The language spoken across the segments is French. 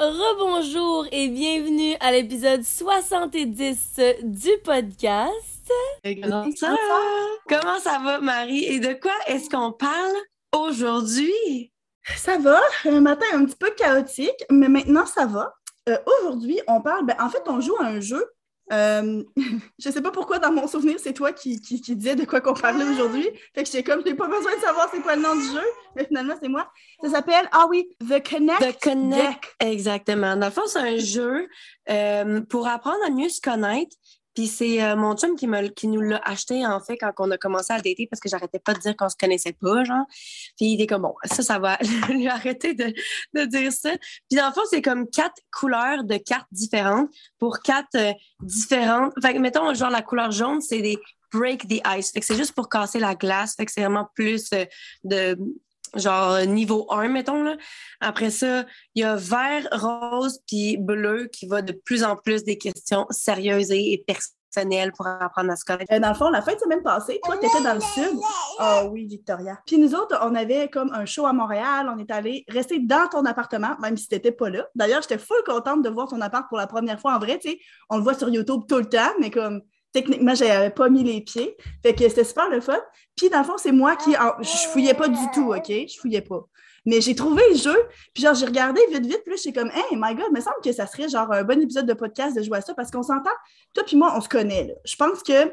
Rebonjour et bienvenue à l'épisode 70 du podcast. Comment ça? Comment ça va, Marie? Et de quoi est-ce qu'on parle aujourd'hui? Ça va. Un matin un petit peu chaotique, mais maintenant ça va. Euh, aujourd'hui, on parle, ben, en fait, on joue à un jeu euh, je ne sais pas pourquoi, dans mon souvenir, c'est toi qui, qui, disais de quoi qu'on parlait aujourd'hui. Fait que j'étais comme, je n'ai pas besoin de savoir c'est quoi le nom du jeu, mais finalement, c'est moi. Ça s'appelle, ah oui, The Connect. The Connect. Exactement. Dans le fond, c'est un jeu euh, pour apprendre à mieux se connaître. Puis c'est euh, mon chum qui, nous l'a acheté, en fait, quand on a commencé à dater, parce que j'arrêtais pas de dire qu'on se connaissait pas, genre. Puis il était comme, bon, ça, ça va lui arrêter de, de, dire ça. Puis dans le fond, c'est comme quatre couleurs de cartes différentes pour quatre euh, différentes. Fait que, mettons, genre, la couleur jaune, c'est des break the ice. Fait que c'est juste pour casser la glace. Fait que c'est vraiment plus euh, de genre niveau 1, mettons. Là. Après ça, il y a vert, rose, puis bleu qui va de plus en plus des questions sérieuses et, personnelles pour apprendre à se connaître. Euh, dans le fond, la fin de semaine passée, toi, tu étais dans le sud. Ah oh, oui, Victoria. Puis nous autres, on avait comme un show à Montréal. On est allé rester dans ton appartement, même si tu n'étais pas là. D'ailleurs, j'étais full contente de voir ton appart pour la première fois. En vrai, tu sais, on le voit sur YouTube tout le temps, mais comme techniquement, j'avais pas mis les pieds. Fait que c'était super le fun. Puis, dans le fond, c'est moi qui. je fouillais pas du tout, OK? Je fouillais pas. Mais j'ai trouvé le jeu, puis genre, j'ai regardé vite, vite, puis j'ai comme, hey, my God, il me semble que ça serait genre un bon épisode de podcast de jouer à ça parce qu'on s'entend. Toi, puis moi, on se connaît. Je pense que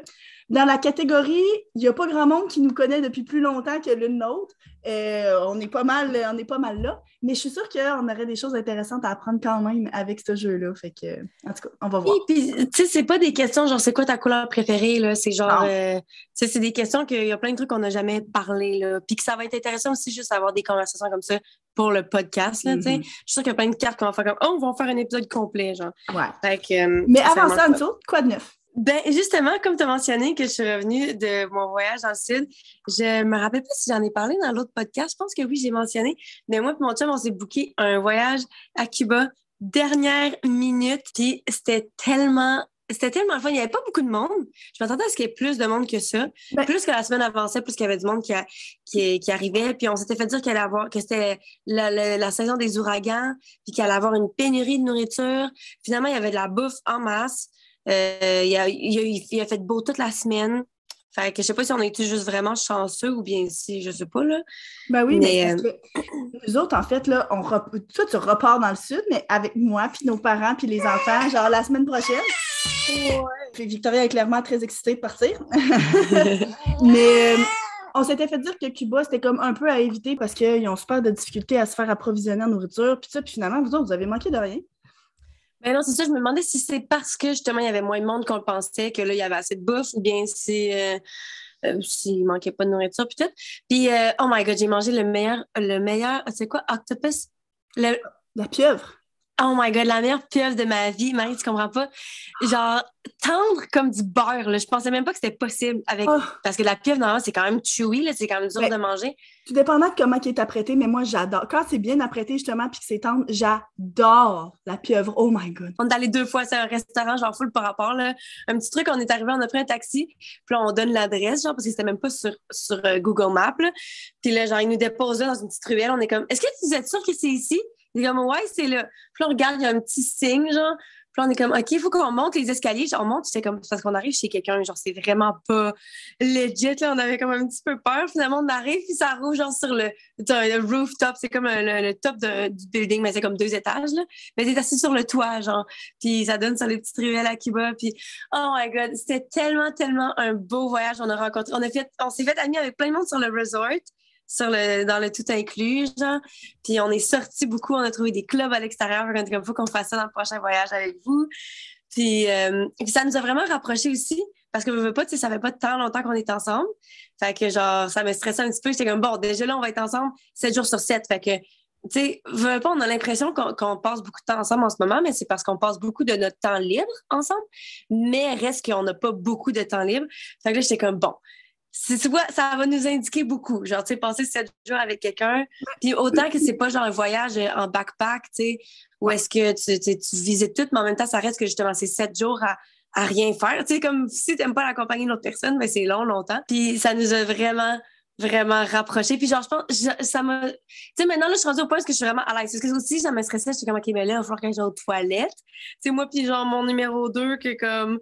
dans la catégorie, il n'y a pas grand monde qui nous connaît depuis plus longtemps que l'une l'autre. Euh, on est pas mal, on est pas mal là. Mais je suis sûre qu'on aurait des choses intéressantes à apprendre quand même avec ce jeu-là. Fait que, en tout cas, on va voir. Puis, tu sais, c'est pas des questions genre c'est quoi ta couleur préférée, là? C'est genre, euh, c'est des questions qu'il y a plein de trucs qu'on n'a jamais parlé, là. Puis que ça va être intéressant aussi juste d'avoir des conversations comme ça pour le podcast, là, tu sais. Mm-hmm. Je suis sûre qu'il y a plein de cartes qu'on va faire comme, oh, on va faire un épisode complet, genre. Ouais. Fait que, euh, Mais avant ça, Anto, quoi de neuf? Ben, justement, comme tu as mentionné que je suis revenue de mon voyage dans le Sud, je me rappelle pas si j'en ai parlé dans l'autre podcast. Je pense que oui, j'ai mentionné. Mais moi et mon chum, on s'est booké un voyage à Cuba, dernière minute. Puis c'était tellement c'était tellement fun. Il n'y avait pas beaucoup de monde. Je m'attendais à ce qu'il y ait plus de monde que ça. Ben plus que la semaine avançait, plus qu'il y avait du monde qui, qui, qui, arrivait. Puis on s'était fait dire qu'il allait avoir, que c'était la, la, saison des ouragans, puis qu'il allait avoir une pénurie de nourriture. Finalement, il y avait de la bouffe en masse. Euh, il, a, il, a, fait beau toute la semaine. Fait que je sais pas si on a été juste vraiment chanceux ou bien si, je sais pas, là. Ben oui, mais, euh, nous autres, en fait, là, on toi, tu repars dans le sud, mais avec moi, puis nos parents, puis les enfants, genre la semaine prochaine. Ouais. Puis Victoria est clairement très excitée de partir. mais euh, on s'était fait dire que Cuba, c'était comme un peu à éviter parce qu'ils ont super de difficultés à se faire approvisionner en nourriture. Puis ça, puis finalement, vous autres, vous avez manqué de rien. Ben non, c'est ça. Je me demandais si c'est parce que justement il y avait moins de monde qu'on le pensait, que là, il y avait assez de bouffe, ou bien si euh, euh s'il manquait pas de nourriture, peut-être. Puis, euh, oh my god, j'ai mangé le meilleur, le meilleur, c'est quoi, octopus? La pieuvre. Oh my god, la meilleure pieuvre de ma vie, Marie, tu comprends pas? Genre, tendre comme du beurre, là. Je pensais même pas que c'était possible avec. Oh. Parce que la pieuvre, normalement, c'est quand même chewy, là. C'est quand même dur de manger. Tout dépendant de comment il est apprêté, mais moi, j'adore. Quand c'est bien apprêté, justement, puis que c'est tendre, j'adore la pieuvre. Oh my god. On est allé deux fois, c'est un restaurant, genre, full par rapport, là. Un petit truc, on est arrivé, on a pris un taxi, puis là, on donne l'adresse, genre, parce que c'était même pas sur, sur euh, Google Maps, là. Puis là, genre, ils nous déposent là dans une petite ruelle. On est comme, est-ce que tu es sûr que c'est ici? Il est comme, ouais, c'est là. Puis on regarde, il y a un petit signe, genre. Puis là, on est comme, OK, il faut qu'on monte les escaliers. Genre, on monte, c'est comme, parce qu'on arrive chez quelqu'un, genre, c'est vraiment pas legit, là. On avait comme un petit peu peur. Finalement, on arrive, puis ça roule, genre, sur le, le rooftop. C'est comme le, top du building, mais c'est comme deux étages, là. Mais t'es assis sur le toit, genre. Puis ça donne sur les petites ruelles à Cuba. Puis, oh my God, c'était tellement, tellement un beau voyage. On a rencontré, on on s'est fait amis avec plein de monde sur le resort sur le, dans le tout inclus, genre. Puis on est sorti beaucoup, on a trouvé des clubs à l'extérieur. On comme, faut qu'on fasse ça dans le prochain voyage avec vous. Puis, euh, ça nous a vraiment rapprochés aussi, parce que je veux pas, tu sais, ça fait pas tant longtemps qu'on est ensemble. Fait que, genre, ça me stressait un petit peu. J'étais comme, bon, déjà là, on va être ensemble 7 jours sur 7. Fait que, tu sais, pas, on a l'impression qu'on passe beaucoup de temps ensemble en ce moment, mais c'est parce qu'on passe beaucoup de notre temps libre ensemble. Mais reste qu'on n'a pas beaucoup de temps libre. Fait que là, j'étais comme, bon, tu vois, ça va nous indiquer beaucoup. Genre, tu sais, passer sept jours avec quelqu'un. Puis autant que c'est pas genre un voyage en backpack, tu sais, où est-ce que tu, tu, visites tout, mais en même temps, ça reste que justement, c'est sept jours à, rien faire. Tu sais, comme si tu n'aimes pas la compagnie de l'autre personne, mais c'est long, longtemps. Puis ça nous a vraiment vraiment rapproché. Puis genre, je pense, ça m'a... Tu sais, maintenant, là, je suis rendue au point où je suis vraiment à l'aise. Parce que aussi, ça me stressait. J'étais comme, OK, mais là, il va falloir que j'aille aux toilettes. Tu sais, moi, puis genre, mon numéro 2, que comme,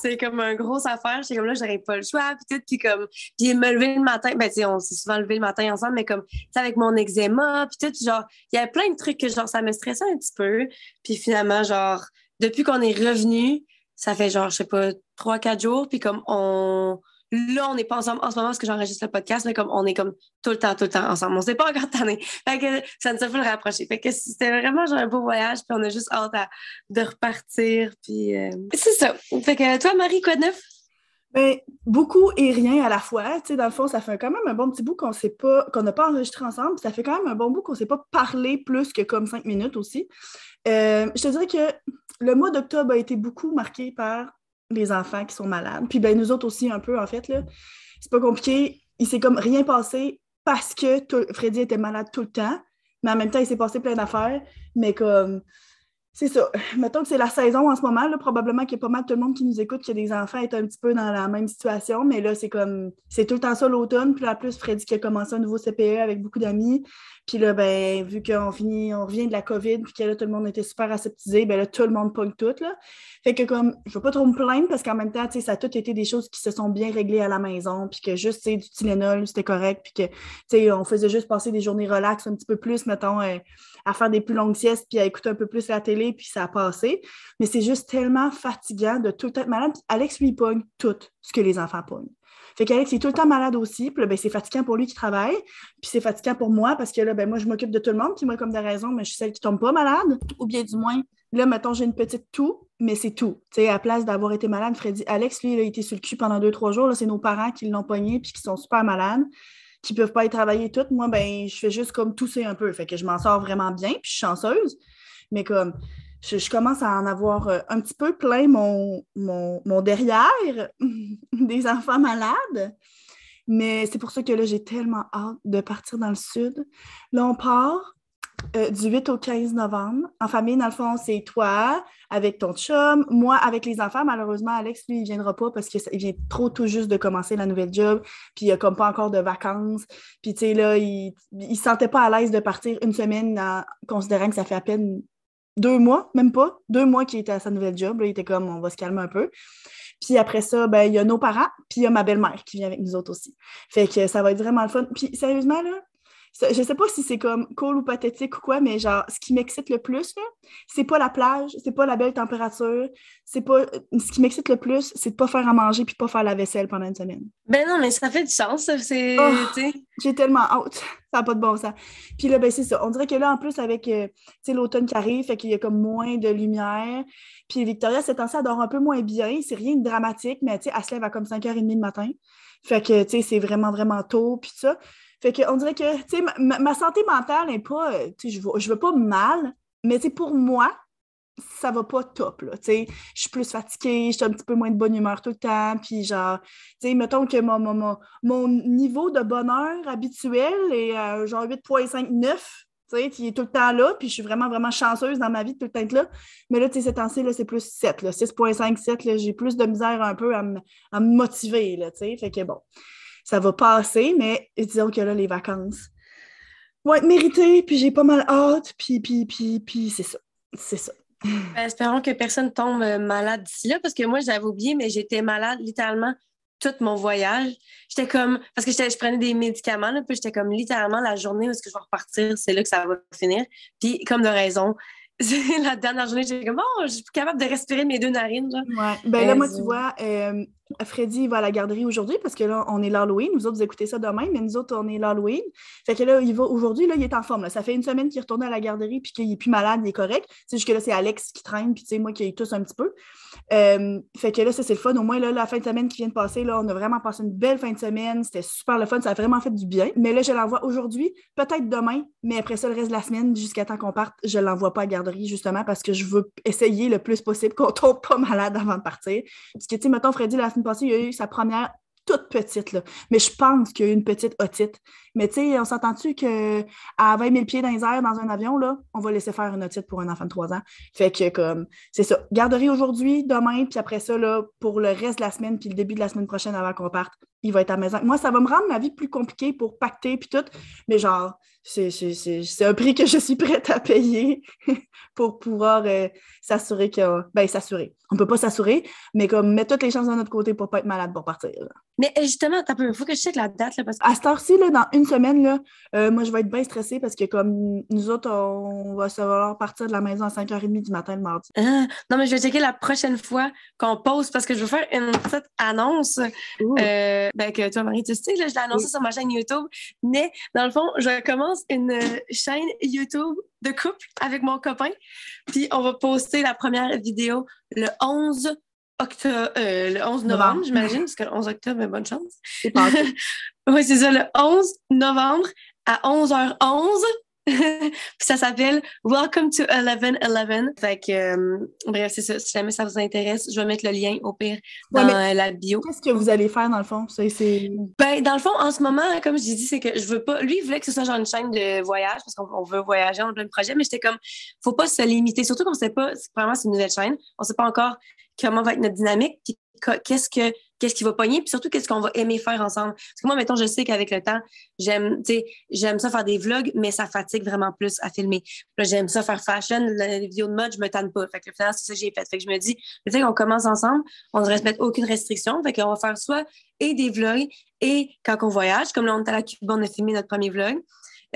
c'est comme un gros affaire. J'étais comme, là, j'aurais pas le choix. Puis tout, puis comme, puis me lever le matin. Ben, tu sais, on s'est souvent levé le matin ensemble, mais comme, tu sais, avec mon eczéma, puis tout, genre, il y avait plein de trucs que, genre, ça me stressait un petit peu. Puis finalement, genre, depuis qu'on est revenu, ça fait genre, je sais pas, trois, quatre jours, puis comme on Là, on n'est pas ensemble en ce moment parce que j'enregistre le podcast, mais comme on est comme tout le temps, tout le temps ensemble. On s'est pas encore tanné. Fait que ça ne se fait le rapprocher. Fait que c'était vraiment genre un beau voyage, puis on a juste hâte de repartir. Puis euh, c'est ça. Fait que toi, Marie, quoi de neuf? Ben, beaucoup et rien à la fois. Tu sais, dans le fond, ça fait quand même un bon petit bout qu'on sait pas, qu'on n'a pas enregistré ensemble. Ça fait quand même un bon bout qu'on ne s'est pas parlé plus que comme cinq minutes aussi. Euh, je te dirais que le mois d'octobre a été beaucoup marqué par les enfants qui sont malades. Puis ben, nous autres aussi, un peu, en fait. Là. C'est pas compliqué. Il s'est comme rien passé parce que Freddy était malade tout le temps. Mais en même temps, il s'est passé plein d'affaires. Mais comme c'est ça. Mettons que c'est la saison en ce moment. Là, probablement qu'il y a pas mal tout le monde qui nous écoute, qui a des enfants est un petit peu dans la même situation. Mais là, c'est comme c'est tout le temps ça l'automne. Puis en plus, Freddy qui a commencé un nouveau CPE avec beaucoup d'amis. Puis là, ben, vu qu'on finit, on revient de la COVID, puis que là, tout le monde était super aseptisé, ben là, tout le monde pogne tout. Là. Fait que comme je veux pas trop me plaindre parce qu'en même temps, ça a tout été des choses qui se sont bien réglées à la maison, puis que juste du Tylenol, c'était correct, puis que on faisait juste passer des journées relax un petit peu plus, mettons. Euh, à faire des plus longues siestes puis à écouter un peu plus la télé, puis ça a passé. Mais c'est juste tellement fatigant de tout être malade. Alex lui pogne tout ce que les enfants pognent. Fait qu'Alex est tout le temps malade aussi. Puis là, ben, c'est fatigant pour lui qui travaille. Puis c'est fatigant pour moi parce que là, ben, moi, je m'occupe de tout le monde. Puis moi, comme des raisons, mais je suis celle qui tombe pas malade. Ou bien du moins, là, mettons, j'ai une petite toux, mais c'est tout. Tu sais, à place d'avoir été malade, Freddy, Alex, lui, il a été sur le cul pendant deux, trois jours. Là, c'est nos parents qui l'ont pogné puis qui sont super malades qui peuvent pas y travailler toutes, moi, ben, je fais juste comme tousser un peu. Fait que je m'en sors vraiment bien, puis je suis chanceuse. Mais comme je, commence à en avoir euh, un petit peu plein mon, mon, derrière des enfants malades. Mais c'est pour ça que là, j'ai tellement hâte de partir dans le sud. Là, on part. Euh, du 8 au 15 novembre. En famille, dans le fond, c'est toi avec ton chum, moi avec les enfants. Malheureusement, Alex, lui, il ne viendra pas parce qu'il vient trop tout juste de commencer la nouvelle job, puis il a comme pas encore de vacances. Puis, tu sais, là, il ne se sentait pas à l'aise de partir une semaine en considérant que ça fait à peine deux mois, même pas, deux mois qu'il était à sa nouvelle job. Là, il était comme, on va se calmer un peu. Puis après ça, ben, il y a nos parents, puis il y a ma belle-mère qui vient avec nous autres aussi. Fait que ça va être vraiment le fun. Puis sérieusement, là, je sais pas si c'est comme cool ou pathétique ou quoi, mais genre, ce qui m'excite le plus, c'est pas la plage, c'est pas la belle température, c'est pas. Ce qui m'excite le plus, c'est de pas faire à manger puis pas faire la vaisselle pendant une semaine. Ben non, mais ça fait du sens, c'est. Oh, j'ai tellement hâte. Ça n'a pas de bon sens. Puis là, ben c'est ça. On dirait que là, en plus, avec euh, l'automne qui arrive, fait qu'il y a comme moins de lumière. Puis Victoria, cette temps-ci, elle dort un peu moins bien. C'est rien de dramatique, mais elle se lève à comme 5h30 le matin. Fait que, tu sais, c'est vraiment, vraiment tôt, puis ça. Fait que on dirait que, tu sais, ma, santé mentale n'est pas, euh, tu je ne veux pas mal, mais pour moi, ça va pas top, là, tu sais. Je suis plus fatiguée, je suis un petit peu moins de bonne humeur tout le temps, puis genre, tu sais, mettons que mon, mon, mon, niveau de bonheur habituel est à genre 8.59, tu sais, il est tout le temps là, puis je suis vraiment, vraiment chanceuse dans ma vie de tout le temps être là. Mais là, tu sais, ces temps-ci, c'est plus 7, 6.5, 7, j'ai plus de misère un peu à, à me motiver, là, tu sais. Fait que bon ça va passer, mais disons que là, les vacances vont être méritées, puis j'ai pas mal hâte, puis, puis, puis, puis c'est ça. C'est ça. Ben, espérons que personne tombe malade d'ici là, parce que moi, j'avais oublié, mais j'étais malade littéralement tout mon voyage. J'étais comme, parce que je prenais des médicaments, là, puis j'étais comme littéralement la journée où est-ce que je vais repartir, c'est là que ça va finir. Puis comme de raison, la dernière journée, j'étais comme, oh, je suis capable de respirer mes deux narines. Genre. Ouais. Ben là, moi, tu vois, euh, Freddy va à la garderie aujourd'hui parce que là, on est l'Halloween. Nous autres, vous écoutez ça demain, mais nous autres, on est l'Halloween. Fait que là, il va aujourd'hui, là, il est en forme. Ça fait une semaine qu'il est retourné à la garderie puis qu'il est plus malade, il est correct. C'est juste que là, c'est Alex qui traîne, puis tu sais, moi qui tous un petit peu. Euh, fait que là, ça, c'est le fun. Au moins, là, la fin de semaine qui vient de passer, là, on a vraiment passé une belle fin de semaine. C'était super le fun. Ça a vraiment fait du bien. Mais là, je l'envoie aujourd'hui, peut-être demain, mais après ça, le reste de la semaine, jusqu'à temps qu'on parte, je l'envoie pas à la garderie, justement, parce que je veux essayer le plus possible qu'on tombe pas malade avant de partir. Parce que, tu sais, mettons, Freddy, la semaine passée, il a eu sa première toute petite, là. Mais je pense qu'il y a une petite otite. Mais tu sais, on s'entend-tu qu'à 20 000 pieds dans les airs dans un avion, là, on va laisser faire une otite pour un enfant de 3 ans. Fait que, comme, c'est ça. Garderie aujourd'hui, demain, puis après ça, là, pour le reste de la semaine, puis le début de la semaine prochaine avant qu'on parte, il va être à la maison. Moi, ça va me rendre ma vie plus compliquée pour pacter puis tout, mais genre, c'est un prix que je suis prête à payer pour pouvoir euh, s'assurer que. Ben, s'assurer. On peut pas s'assurer, mais comme mettre toutes les chances de notre côté pour pas être malade pour partir. Mais euh, justement, il faut que je check la date. Là, parce À cette heure-ci, dans une semaine, là, euh, moi, je vais être bien stressée parce que comme nous autres, on va se partir de la maison à 5h30 du matin le mardi. Ah, non, mais je vais checker la prochaine fois qu'on pose parce que je veux faire une petite annonce. Ben, que toi, Marie, tu sais, là, je l'ai annoncé sur ma chaîne YouTube. Mais dans le fond, je commence une chaîne YouTube de couple avec mon copain. Puis on va poster la première vidéo le 11 octobre, euh, le 11 novembre, j'imagine, parce que le 11 octobre, bonne chance. oui, c'est ça, le 11 novembre à 11h11. Puis ça s'appelle Welcome to 1111. Fait que, euh, bref, c'est ça. Si jamais ça vous intéresse, je vais mettre le lien au pire dans la bio. Qu'est-ce que vous allez faire dans le fond? Ben, dans le fond, en ce moment, comme j'ai dit, c'est que je veux pas. Lui, il voulait que ce soit genre une chaîne de voyage parce qu'on veut voyager, on a plein de projets, mais j'étais comme, faut pas se limiter. Surtout qu'on sait pas, vraiment, c'est une nouvelle chaîne. On sait pas encore comment va être notre dynamique, puis qu'est-ce que qu'est-ce qui va pogner, puis surtout qu'est-ce qu'on va aimer faire ensemble. Parce que moi, mettons, je sais qu'avec le temps, j'aime, j'aime ça faire des vlogs, mais ça fatigue vraiment plus à filmer. Là, j'aime ça faire fashion, les vidéos de mode, je me tanne pas. Fait que finalement, c'est ça que j'ai fait. Fait que je me dis, le fait qu'on commence ensemble, on ne respecte aucune restriction. Fait qu'on va faire soit et des vlogs et quand on voyage, comme là, on est à la Cuba, on a filmé notre premier vlog.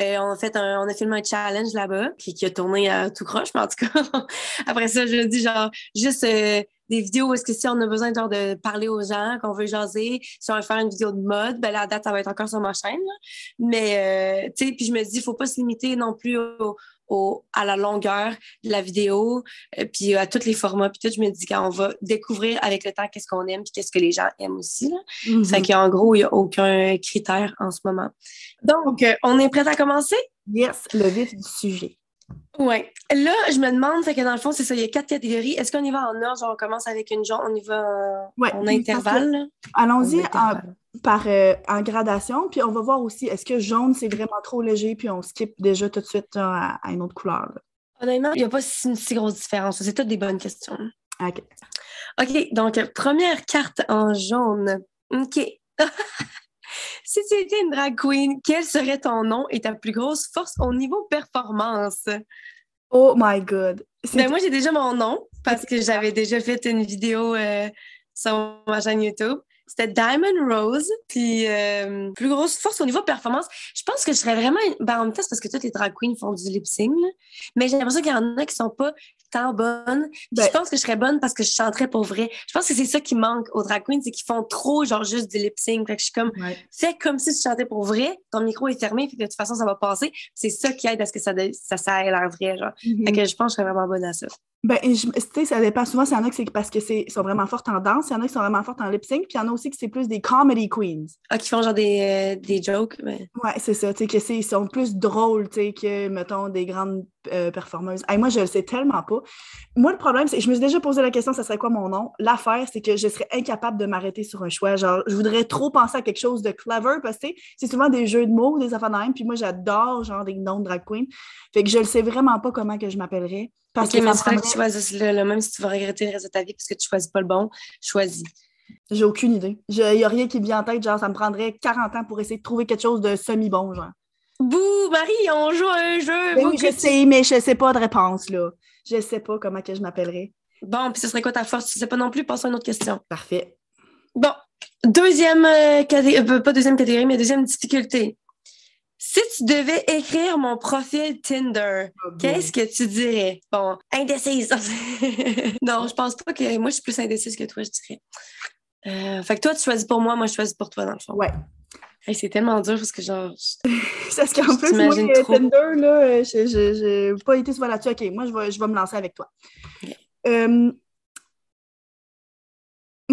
Euh, on, a fait on a filmé un challenge là-bas qui, qui, a tourné à tout croche, mais en tout cas, après ça, je dis genre juste euh, des vidéos où est-ce que si on a besoin genre, de parler aux gens, qu'on veut jaser, si on veut faire une vidéo de mode, ben la date, ça va être encore sur ma chaîne. Mais, euh, tu sais, puis je me dis, il faut pas se limiter non plus au, à la longueur de la vidéo, puis à tous les formats, puis tout. Je me dis qu'on va découvrir avec le temps qu'est-ce qu'on aime, puis qu'est-ce que les gens aiment aussi. Là. Mm Fait qu'en gros, il n'y a aucun critère en ce moment. Donc, euh, on est prêt à commencer? Yes, le vif du sujet. Oui. Là, je me demande, fait que dans le fond, c'est ça, il y a quatre catégories. Est-ce qu'on y va en ordre? on commence avec une jaune, on y va en, intervalle? Allons-y par euh, en gradation, puis on va voir aussi, est-ce que jaune, c'est vraiment trop léger, puis on skip déjà tout de suite à, une autre couleur? Honnêtement, il n'y a pas une si grosse différence. C'est toutes des bonnes questions. OK. OK, donc première carte en jaune. OK. Si tu étais une drag queen, quel serait ton nom et ta plus grosse force au niveau performance? Oh my God. Ben, moi, j'ai déjà mon nom parce que j'avais déjà fait une vidéo euh, sur ma chaîne YouTube. C'était Diamond Rose. Puis, euh, plus grosse force au niveau performance. Je pense que je serais vraiment. Ben, en même temps, c'est parce que toutes les drag queens font du lip sync. Mais j'ai l'impression qu'il y en a qui sont pas tant bonnes. Ben je pense que je serais bonne parce que je chanterais pour vrai. Je pense que c'est ça qui manque aux drag queens, c'est qu'ils font trop, genre, juste du lip sync. Fait que je suis comme, fais comme si tu chantais pour vrai. Ton micro est fermé, fait que de toute façon, ça va passer. C'est ça qui aide à ce que ça, ça, ça ait l'air vrai, genre. Mm-hmm. Fait que je pense que je serais vraiment bonne à ça. Ben, tu sais, ça dépend. Souvent, il y en a qui c'est parce que c'est sont vraiment fortes en danse, il y en a qui sont vraiment fortes en lip sync, puis il y en a aussi qui c'est plus des comedy queens. Ah, qui font genre des, euh, des jokes. Mais... Ouais, c'est ça. Tu sais, que ils sont plus drôles, tu sais, que, mettons, des grandes euh, performeuses. moi, je le sais tellement pas. Moi, le problème, c'est je me suis déjà posé la question, ça serait quoi mon nom? L'affaire, c'est que je serais incapable de m'arrêter sur un choix. Genre, je voudrais trop penser à quelque chose de clever, parce que c'est souvent des jeux de mots, des affaires de puis moi, j'adore, genre, des noms de drag queen. Fait que je le sais vraiment pas comment que je m'appellerais. Parce que mais que tu choisisses le, même si tu vas regretter le reste de ta vie parce que tu choisis pas le bon, choisis. J'ai aucune idée. Il n'y a rien qui me vient en tête. Genre, ça me prendrait 40 ans pour essayer de trouver quelque chose de semi-bon, genre. Bouh, Marie, on joue à un jeu. Ben oui, je sais, mais je sais pas de réponse, là. Je sais pas comment que je m'appellerais. Bon, puis ce serait quoi ta force? Tu sais pas non plus, passons à une autre question. Parfait. Bon, deuxième euh, catégorie, euh, pas deuxième catégorie, mais deuxième difficulté. Si tu devais écrire mon profil Tinder, oh, qu'est-ce que tu dirais? Bon, indécise. non, je pense pas que. Moi, je suis plus indécise que toi, je dirais. Euh, fait que toi, tu choisis pour moi, moi, je choisis pour toi, dans le fond. Ouais. C'est tellement dur parce que genre. parce qu'en plus, moi, Tinder, là, je n'ai pas été souvent là-dessus. OK, moi, je vais, je vais me lancer avec toi. Okay. Euh...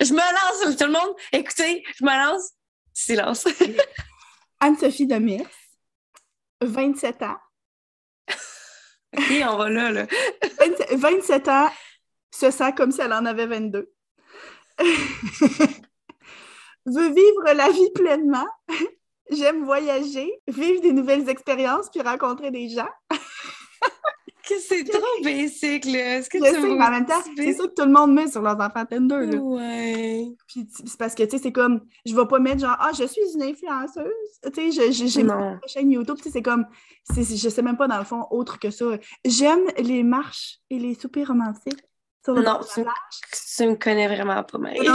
je me lance, tout le monde. Écoutez, je me lance. Silence. Anne-Sophie Demers, 27 ans. OK, on va là, là. 27 ans, se sent comme si elle en avait 22. Veut vivre la vie pleinement. J'aime voyager, vivre des nouvelles expériences puis rencontrer des gens. c'est trop basic, là. Est-ce que Je tu sais, mais en même temps, c'est ça que tout le monde met sur leurs enfants Tinder, là. Ouais. Puis c'est parce que, tu sais, c'est comme, je vais pas mettre genre, ah, je suis une influenceuse. Tu sais, j'ai ma chaîne YouTube, tu sais, c'est comme, je sais même pas dans le fond autre que ça. J'aime les marches et les soupers romantiques. Sur le Non, bord de la tu, plage? tu me connais vraiment pas, Marie. Non,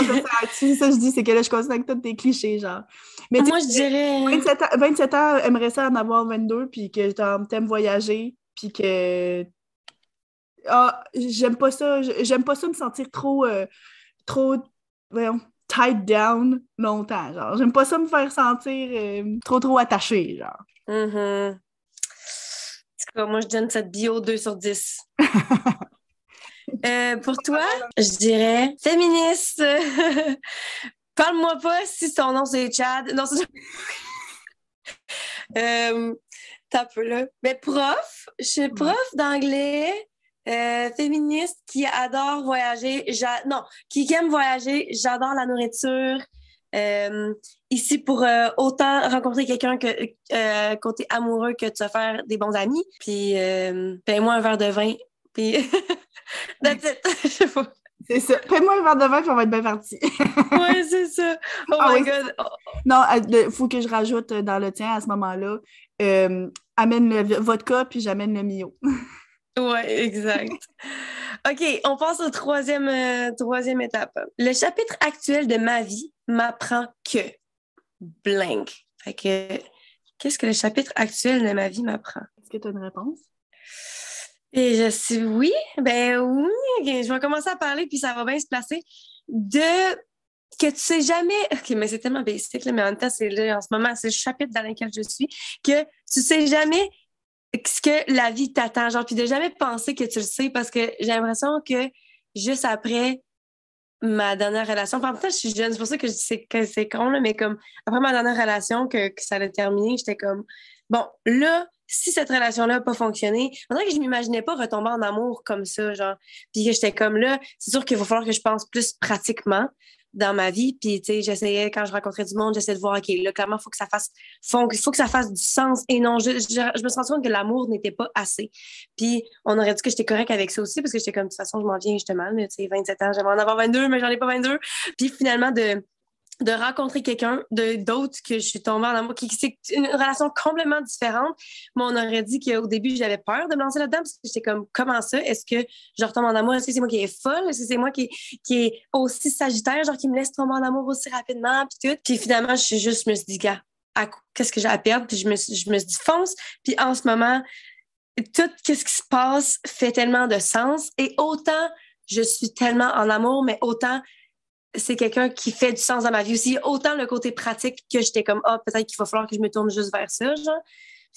c'est ça, ça que je dis, c'est que là, je continue avec tous tes clichés, genre. Mais tu Moi, je dirais. 27 ans, 27 ans, aimerait ça en avoir 22, puis que t'aimes voyager, puis que. Ah, j'aime pas ça. J'aime pas ça me sentir trop. euh, trop. Voyons, tied down longtemps, genre. J'aime pas ça me faire sentir euh, trop, trop attaché, genre. Mhm. En tout cas, moi, je donne cette bio 2 sur 10. Euh, pour toi, je dirais féministe. Parle-moi pas si son nom c'est Chad. Non, c'est. euh, T'as peu là. Mais prof, je suis prof d'anglais, euh, féministe qui adore voyager. Non, qui aime voyager. J'adore la nourriture. Euh, ici pour euh, autant rencontrer quelqu'un que côté amoureux que tu vas faire des bons amis. Puis paye-moi un verre de vin. Puis that's it. Je sais pas. C'est ça. Fais-moi un verre de vin, puis on va être bien parti. Ouais, c'est ça. Oh Ah my oui, god. Non, il faut que je rajoute euh, dans le tien à ce moment-là. euh, amène le vodka, puis j'amène le mio. Ouais, exact. OK, on passe au troisième, euh, troisième étape. Le chapitre actuel de ma vie m'apprend que blank. Fait que qu'est-ce que le chapitre actuel de ma vie m'apprend? Est-ce que tu as une réponse? Et je suis oui, ben oui, je vais commencer à parler puis ça va bien se placer. De que tu sais jamais, ok, mais c'est tellement basic, là, mais en même temps, c'est là, en ce moment, c'est le chapitre dans lequel je suis, que tu sais jamais ce que la vie t'attend, genre, puis de jamais penser que tu le sais parce que j'ai l'impression que juste après ma dernière relation, puis en même temps, je suis jeune, c'est pour ça que c'est- que c'est con, là, mais comme après ma dernière relation, que, que ça a terminé, j'étais comme, bon, là, si cette relation-là n'a pas fonctionné, on que je m'imaginais pas retomber en amour comme ça, genre. Puis que j'étais comme là, c'est sûr qu'il va falloir que je pense plus pratiquement dans ma vie. Puis, tu sais, j'essayais, quand je rencontrais du monde, j'essayais de voir, OK, là, clairement, il faut que ça fasse, faut, que ça fasse du sens. Et non, je, me rendu compte que l'amour n'était pas assez. Puis, on aurait dit que j'étais correct avec ça aussi, parce que j'étais comme, de toute façon, je m'en viens justement, tu sais, 27 ans, j'aimerais en avoir 22, mais j'en ai pas 22. Puis, finalement, de, de rencontrer quelqu'un de d'autres que je suis tombée en amour, qui, c'est une relation complètement différente. Moi, on aurait dit qu'au début, j'avais peur de me lancer là-dedans parce que j'étais comme, comment ça? Est-ce que je retombe en amour? Est-ce que c'est moi qui est folle? Est-ce que c'est moi qui, qui est aussi sagittaire, genre qui me laisse tomber en amour aussi rapidement? Puis tout? Puis finalement, je suis juste, me suis dit, gars, qu'est-ce que j'ai à perdre? Puis je me, je me suis dit, fonce. Puis en ce moment, tout ce qui se passe fait tellement de sens. Et autant je suis tellement en amour, mais autant c'est quelqu'un qui fait du sens dans ma vie aussi. Autant le côté pratique que j'étais comme, ah, peut-être qu'il va falloir que je me tourne juste vers ça, genre.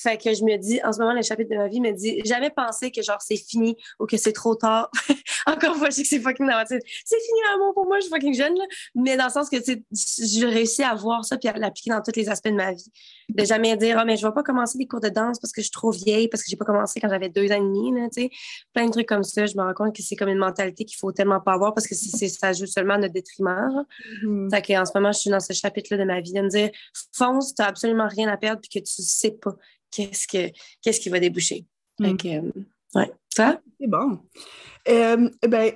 Fait que je me dis, en ce moment, le chapitre de ma vie me dit, jamais penser que genre c'est fini ou que c'est trop tard. Encore une fois, je sais que c'est fucking dramatique. C'est fini l'amour pour moi, je suis fucking jeune, là. Mais dans le sens que, tu sais, j'ai réussi à voir ça puis à l'appliquer dans tous les aspects de ma vie. De jamais dire, ah, mais je vais pas commencer des cours de danse parce que je suis trop vieille, parce que j'ai pas commencé quand j'avais deux ans et demi, là, tu sais. Plein de trucs comme ça. Je me rends compte que c'est comme une mentalité qu'il faut tellement pas avoir parce que c'est, ça joue seulement à notre détriment, genre. Que, en ce moment, je suis dans ce chapitre-là de ma vie, de me dire, fonce, t'as absolument rien à perdre, puis que tu sais pas qu'est-ce, que, qu'est-ce qui va déboucher? Fait Mm. euh, ouais. Toi? C'est bon. Euh, ben,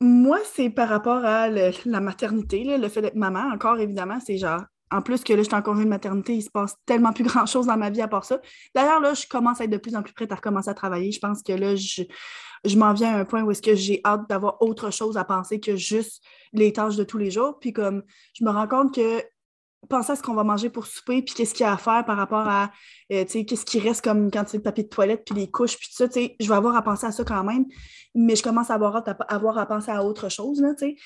moi, c'est par rapport à le- la maternité, là, le fait d'être maman, encore évidemment, c'est genre, en plus que là, je suis en congé de maternité, il se passe tellement plus grand-chose dans ma vie à part ça. D'ailleurs, là, je commence à être de plus en plus prête à recommencer à travailler. Je pense que là, je, je m'en viens à un point où est-ce que j'ai hâte d'avoir autre chose à penser que juste les tâches de tous les jours. Puis comme, je me rends compte que penser à ce qu'on va manger pour souper, puis qu'est-ce qu'il y a à faire par rapport à, euh, tu sais, qu'est-ce qui reste comme quantité de papier de toilette, puis les couches, puis tout ça, tu sais, je vais avoir à penser à ça quand même, mais je commence à avoir, à, penser à autre chose, là, tu sais.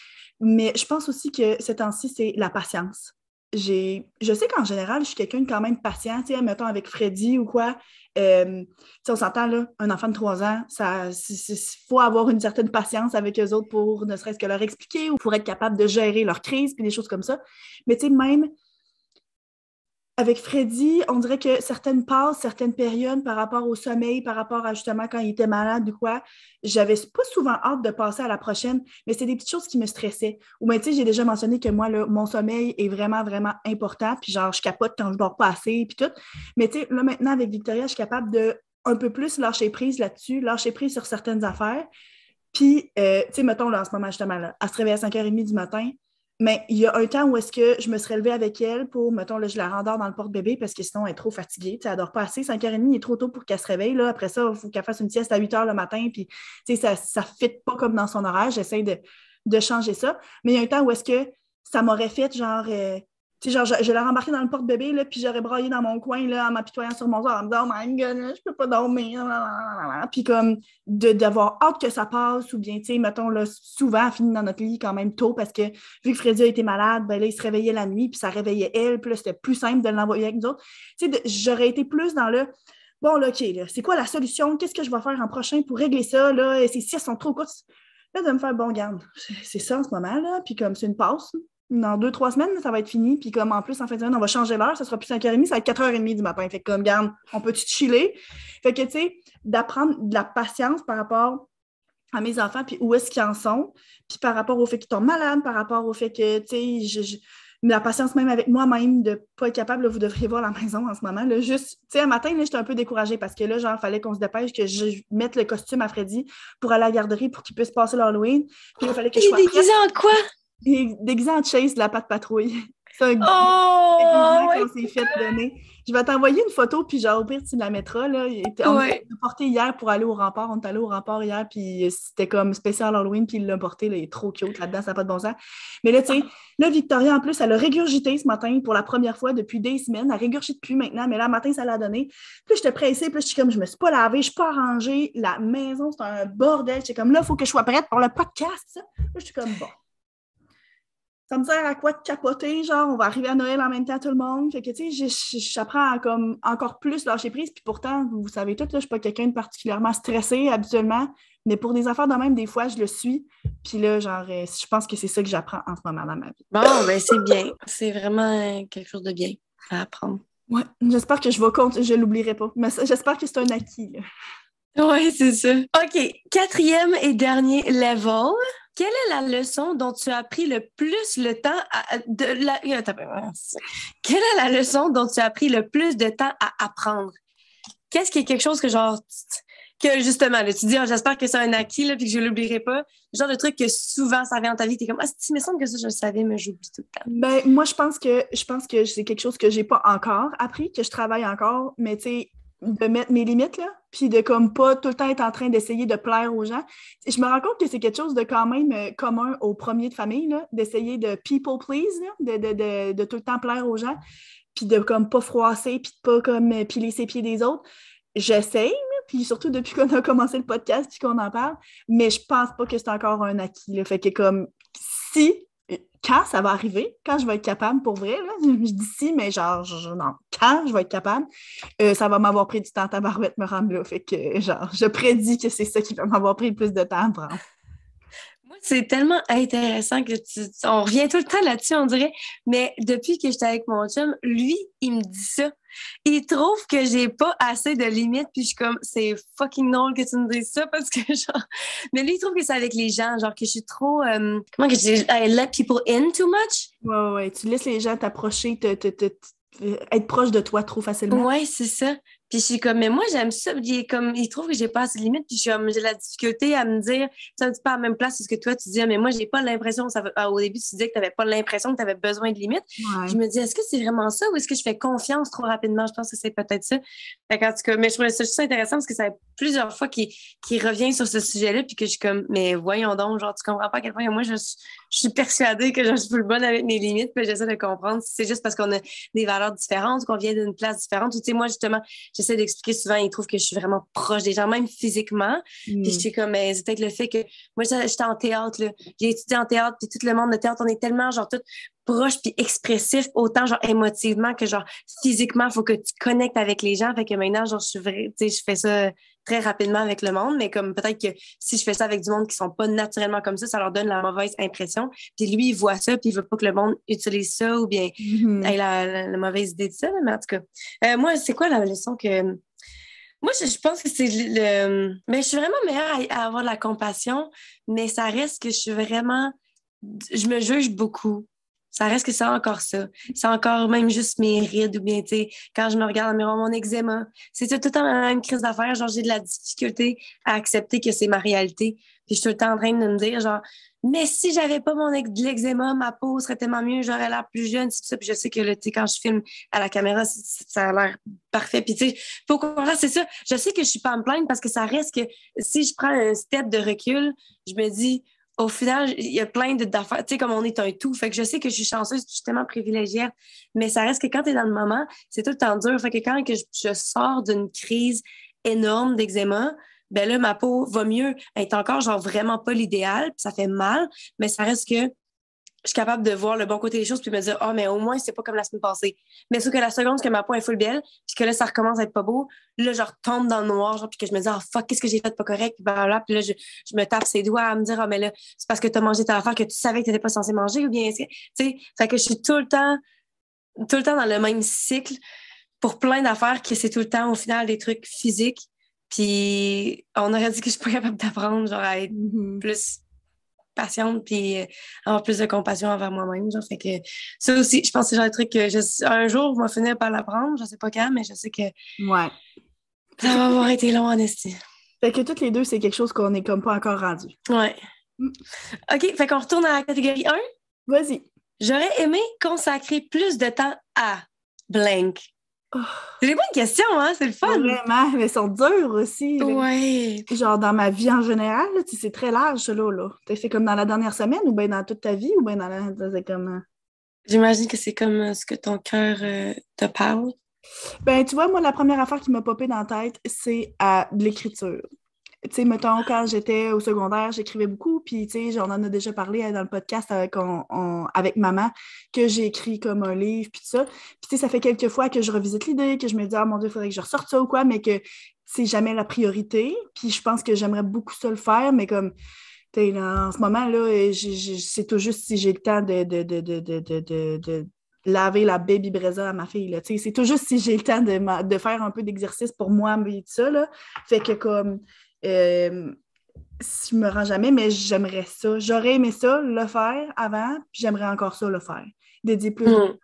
Mais je pense aussi que ce temps-ci, c'est la patience. J'ai, je sais qu'en général, je suis quelqu'un de quand même patient, tu sais, mettons avec Freddy ou quoi. tu on s'entend, là, un enfant de 3 ans, il faut avoir une certaine patience avec eux autres pour ne serait-ce que leur expliquer ou pour être capable de gérer leur crise, puis des choses comme ça. Mais tu sais, même avec Freddy, on dirait que certaines passes, certaines périodes par rapport au sommeil, par rapport à justement quand il était malade ou quoi, j'avais pas souvent hâte de passer à la prochaine, mais c'est des petites choses qui me stressaient. Ou bien, tu sais, j'ai déjà mentionné que moi, là, mon sommeil est vraiment, vraiment important, puis genre, je capote quand je dors pas assez, puis tout. Mais tu sais, là, maintenant, avec Victoria, je suis capable de un peu plus lâcher prise là-dessus, lâcher prise sur certaines affaires. Puis, euh, tu sais, mettons, là, en ce moment, justement, là, elle se réveille à 5h30 du matin, mais il y a un temps où est-ce que je me serais levée avec elle pour, mettons, là, je la rendors dans le porte-bébé parce que sinon, elle est trop fatiguée. Elle dort pas assez. 5h30, il est trop tôt pour qu'elle se réveille. Là. Après ça, il faut qu'elle fasse une sieste à 8h le matin. Puis, ça ne fit pas comme dans son horaire. J'essaie de, de, changer ça. Mais il y a un temps où est-ce que ça m'aurait fait, genre, euh, sais, genre, je, je l'aurais dans le porte-bébé, là, puis j'aurais braillé dans mon coin, là, en m'apitoyant sur mon corps, en me disant, oh my god, je peux pas dormir, puis comme, d'avoir hâte que ça passe, ou bien, tu sais, mettons, là, souvent, finit dans notre lit quand même tôt, parce que, vu que Freddy a été malade, ben là, il se réveillait la nuit, puis ça réveillait elle, puis là, c'était plus simple de l'envoyer avec nous autres. Tu sais, j'aurais été plus dans le, bon, là, OK, là, c'est quoi la solution? Qu'est-ce que je vais faire en prochain pour régler ça, là? Ces siestes sont trop courtes. Là, de me faire, bon, garde, c'est ça en ce moment, là, puis comme, c'est une passe, dans deux, trois semaines, ça va être fini. Puis comme en plus, en fin de semaine, on va changer l'heure, ça sera plus 5h30, ça va être 4h30 du matin. Fait que comme, garde, on peut-tu chiller? Fait que, tu sais, d'apprendre de la patience par rapport à mes enfants, puis où est-ce qu'ils en sont, puis par rapport au fait qu'ils tombent malades, par rapport au fait que, tu sais, la patience même avec moi-même de ne pas être capable, vous devriez voir la maison en ce moment. Là, juste, tu sais, un matin, j'étais un peu découragée parce que là, genre, il fallait qu'on se dépêche, que je mette le costume à Freddy pour aller à la garderie pour qu'il puisse passer l'Halloween. Puis il fallait que je sois déguisé en quoi? Déguisé en Chase de la patte patrouille. C'est un oh, qu'on s'est fait donner. Je vais t'envoyer une photo, puis genre, au pire, tu la mettras. Là. On l'a porté hier pour aller au rempart. On est allé au rempart hier, puis c'était comme spécial Halloween, puis il l'a porté. Là, il est trop cute là-dedans, ça n'a pas de bon sens. Mais là, tu sais, là, Victoria, en plus, elle a régurgité ce matin pour la première fois depuis des semaines. Elle régurgite plus maintenant, mais là, matin, ça l'a donné. Puis j'étais pressée, puis je suis comme, je me suis pas lavée, je suis pas arrangée. La maison, c'est un bordel. J'étais comme, là, il faut que je sois prête pour le podcast. Là, je suis comme, bon ça me sert à quoi de capoter, genre, on va arriver à Noël en même temps tout le monde? Fait que, tu sais, j'apprends à comme encore plus lâcher prise. Puis pourtant, vous savez tout, là, je suis pas quelqu'un de particulièrement stressé habituellement, mais pour des affaires de même, des fois, je le suis. Puis là, genre, euh, je pense que c'est ça que j'apprends en ce moment dans ma vie. Bon, ben c'est bien. C'est vraiment quelque chose de bien à apprendre. Ouais, j'espère que je vais compte, je l'oublierai pas. Mais j'espère que c'est un acquis. Oui, c'est ça. OK, quatrième et dernier level. Quelle est la leçon dont tu as pris le plus le temps de la... Quelle est la leçon dont tu as pris le plus de temps à apprendre? Qu'est-ce qui est quelque chose que genre que justement, là, tu dis, ah, j'espère que c'est un acquis, là, puis que je l'oublierai pas. Le genre de truc que souvent ça vient dans ta vie, tu es comme, ah, il me semble que ça, je le savais, mais j'oublie tout le temps. Ben, moi, je pense que je pense que c'est quelque chose que j'ai pas encore appris, que je travaille encore, mais tu sais, de mettre mes limites, là, puis de comme pas tout le temps être en train d'essayer de plaire aux gens. Je me rends compte que c'est quelque chose de quand même euh, commun aux premiers de famille, d'essayer de people please, de, de, de, tout le temps plaire aux gens, puis de comme pas froisser, puis de pas comme euh, piler ses pieds des autres. J'essaye, puis surtout depuis qu'on a commencé le podcast, puis qu'on en parle, mais je pense pas que c'est encore un acquis. Là. Fait que comme si quand ça va arriver, quand je vais être capable pour vrai, là, je, dis si, mais genre, non, quand je vais être capable, euh, ça va m'avoir pris du temps à barouette me rendre là. Fait que, genre, je prédis que c'est ça qui va m'avoir pris le plus de temps à prendre. Moi, c'est tellement intéressant que tu. On revient tout le temps là-dessus, on dirait. Mais depuis que j'étais avec mon chum, lui, il me dit ça il trouve que j'ai pas assez de limites, puis je suis comme, c'est fucking drôle que tu me dises ça parce que, genre, mais lui, il trouve que c'est avec les gens, genre, que je suis trop, euh, comment que je dis, I let people in too much. Ouais, ouais, tu laisses les gens t'approcher, te, te, te, être proche de toi trop facilement. Ouais, c'est ça. Puis je suis comme, mais moi, j'aime ça. Il, est comme, il trouve que j'ai pas assez de limites. Puis j'ai la difficulté à me dire, c'est un petit peu à la même place ce que toi, tu dis, mais moi, j'ai pas l'impression, ça ah, au début, tu disais que tu n'avais pas l'impression que tu avais besoin de limites. Je me dis, est-ce que c'est vraiment ça ou est-ce que je fais confiance trop rapidement? Je pense que c'est peut-être ça. Fait en tout cas, mais je trouvais ça juste intéressant parce que ça fait plusieurs fois qu'il revient sur ce sujet-là. Puis que je suis comme, mais voyons donc, genre, tu comprends pas à quel point moi, je, suis persuadée que je suis plus bonne avec mes limites. Puis j'essaie de comprendre si c'est juste parce qu'on a des valeurs différentes, qu'on vient d'une place différente. Ou tu sais, moi, justement, j'essaie d'expliquer souvent ils trouvent que je suis vraiment proche des gens, même physiquement. Puis je suis comme, c'est peut-être le fait que moi, j'étais en théâtre, j'ai étudié en théâtre, puis tout le monde de théâtre, on est tellement, genre, tout proche puis expressif, autant, genre, émotivement que, genre, physiquement, il faut que tu connectes avec les gens. Fait que maintenant, genre, je suis vrai, tu sais, je fais ça très rapidement avec le monde, mais comme peut-être que si je fais ça avec du monde qui sont pas naturellement comme ça, ça leur donne la mauvaise impression. Puis lui, il voit ça, puis il veut pas que le monde utilise ça ou bien ait la, mauvaise idée de ça. Mais en tout cas, euh, moi, c'est quoi la leçon que moi, je, pense que c'est le. Mais je suis vraiment meilleure à, avoir de la compassion, mais ça reste que je suis vraiment. Je me juge beaucoup. Ça reste que c'est encore ça. C'est encore même juste mes rides ou bien, tu sais, quand je me regarde le miroir, mon eczéma. C'est tout le temps la même crise d'affaires. Genre, j'ai de la difficulté à accepter que c'est ma réalité. Puis je suis tout le temps en train de me dire, genre, mais si j'avais pas mon de l'eczéma, ma peau serait tellement mieux, j'aurais l'air plus jeune, c'est ça. Puis je sais que, tu sais, quand je filme à la caméra, ça a l'air parfait. Puis, tu sais, pour c'est ça. Je sais que je suis pas en me parce que ça reste que si je prends un step de recul, je me dis, au final, il y a plein d'affaires, tu sais, comme on est un tout. Fait que je sais que je suis chanceuse, justement privilégiée, mais ça reste que quand tu es dans le moment, c'est tout le temps dur. Fait que quand que je, sors d'une crise énorme d'eczéma, ben là, ma peau va mieux. Elle est encore, genre, vraiment pas l'idéal, ça fait mal, mais ça reste que je suis capable de voir le bon côté des choses puis me dire oh mais au moins c'est pas comme la semaine passée mais sauf que la seconde que ma peau est full belle puis que là ça recommence à être pas beau là je retombe dans le noir genre puis que je me dis oh fuck qu'est-ce que j'ai fait de pas correct puis là puis là je, me tape ses doigts à me dire oh mais là c'est parce que tu as mangé ta affaire que tu savais que tu n'étais pas censé manger ou bien tu sais fait que je suis tout le temps tout le temps dans le même cycle pour plein d'affaires que c'est tout le temps au final des trucs physiques puis on aurait dit que je suis pas capable d'apprendre genre à être mm-hmm. plus patiente puis euh, avoir plus de compassion envers moi-même. Genre, fait que ça aussi, je pense que c'est genre un truc que je, un jour, je vais finir par l'apprendre. Je sais pas quand, mais je sais que ouais. ça va avoir été long en estime. Fait que toutes les deux, c'est quelque chose qu'on n'est comme pas encore rendu. Ouais. Mm. OK, fait qu'on retourne à la catégorie 1. Vas-y. J'aurais aimé consacrer plus de temps à blank. C'est des bonnes questions, hein? C'est le fun. Vraiment, mais elles sont dures aussi. Oui. Genre, dans ma vie en général, c'est très large, ça, là. C'est comme dans la dernière semaine ou bien dans toute ta vie ou bien dans la. C'est comme. Euh, J'imagine que c'est comme euh, ce que ton cœur euh, te parle. Ben, tu vois, moi, la première affaire qui m'a popé dans la tête, c'est à l'écriture tu sais, mettons, quand j'étais au secondaire, j'écrivais beaucoup, puis, tu sais, on en a déjà parlé euh, dans le podcast avec, avec maman, que j'ai écrit comme un livre, puis ça. Puis, tu sais, ça fait quelques fois que je revisite l'idée, que je me dis, ah mon Dieu, il faudrait que je ressorte ça ou quoi, mais que c'est jamais la priorité. Puis, je pense que j'aimerais beaucoup ça le faire, mais comme, tu sais, en ce moment-là, c'est tout juste si j'ai le temps de, de, de, laver la baby breza à ma fille. C'est tout juste si j'ai le temps de, de faire un peu d'exercice pour moi, mais tout ça. Là. Fait que comme euh, je me rends jamais, mais j'aimerais ça. J'aurais aimé ça, le faire avant, puis j'aimerais encore ça, le faire. Dédier plus. Mm.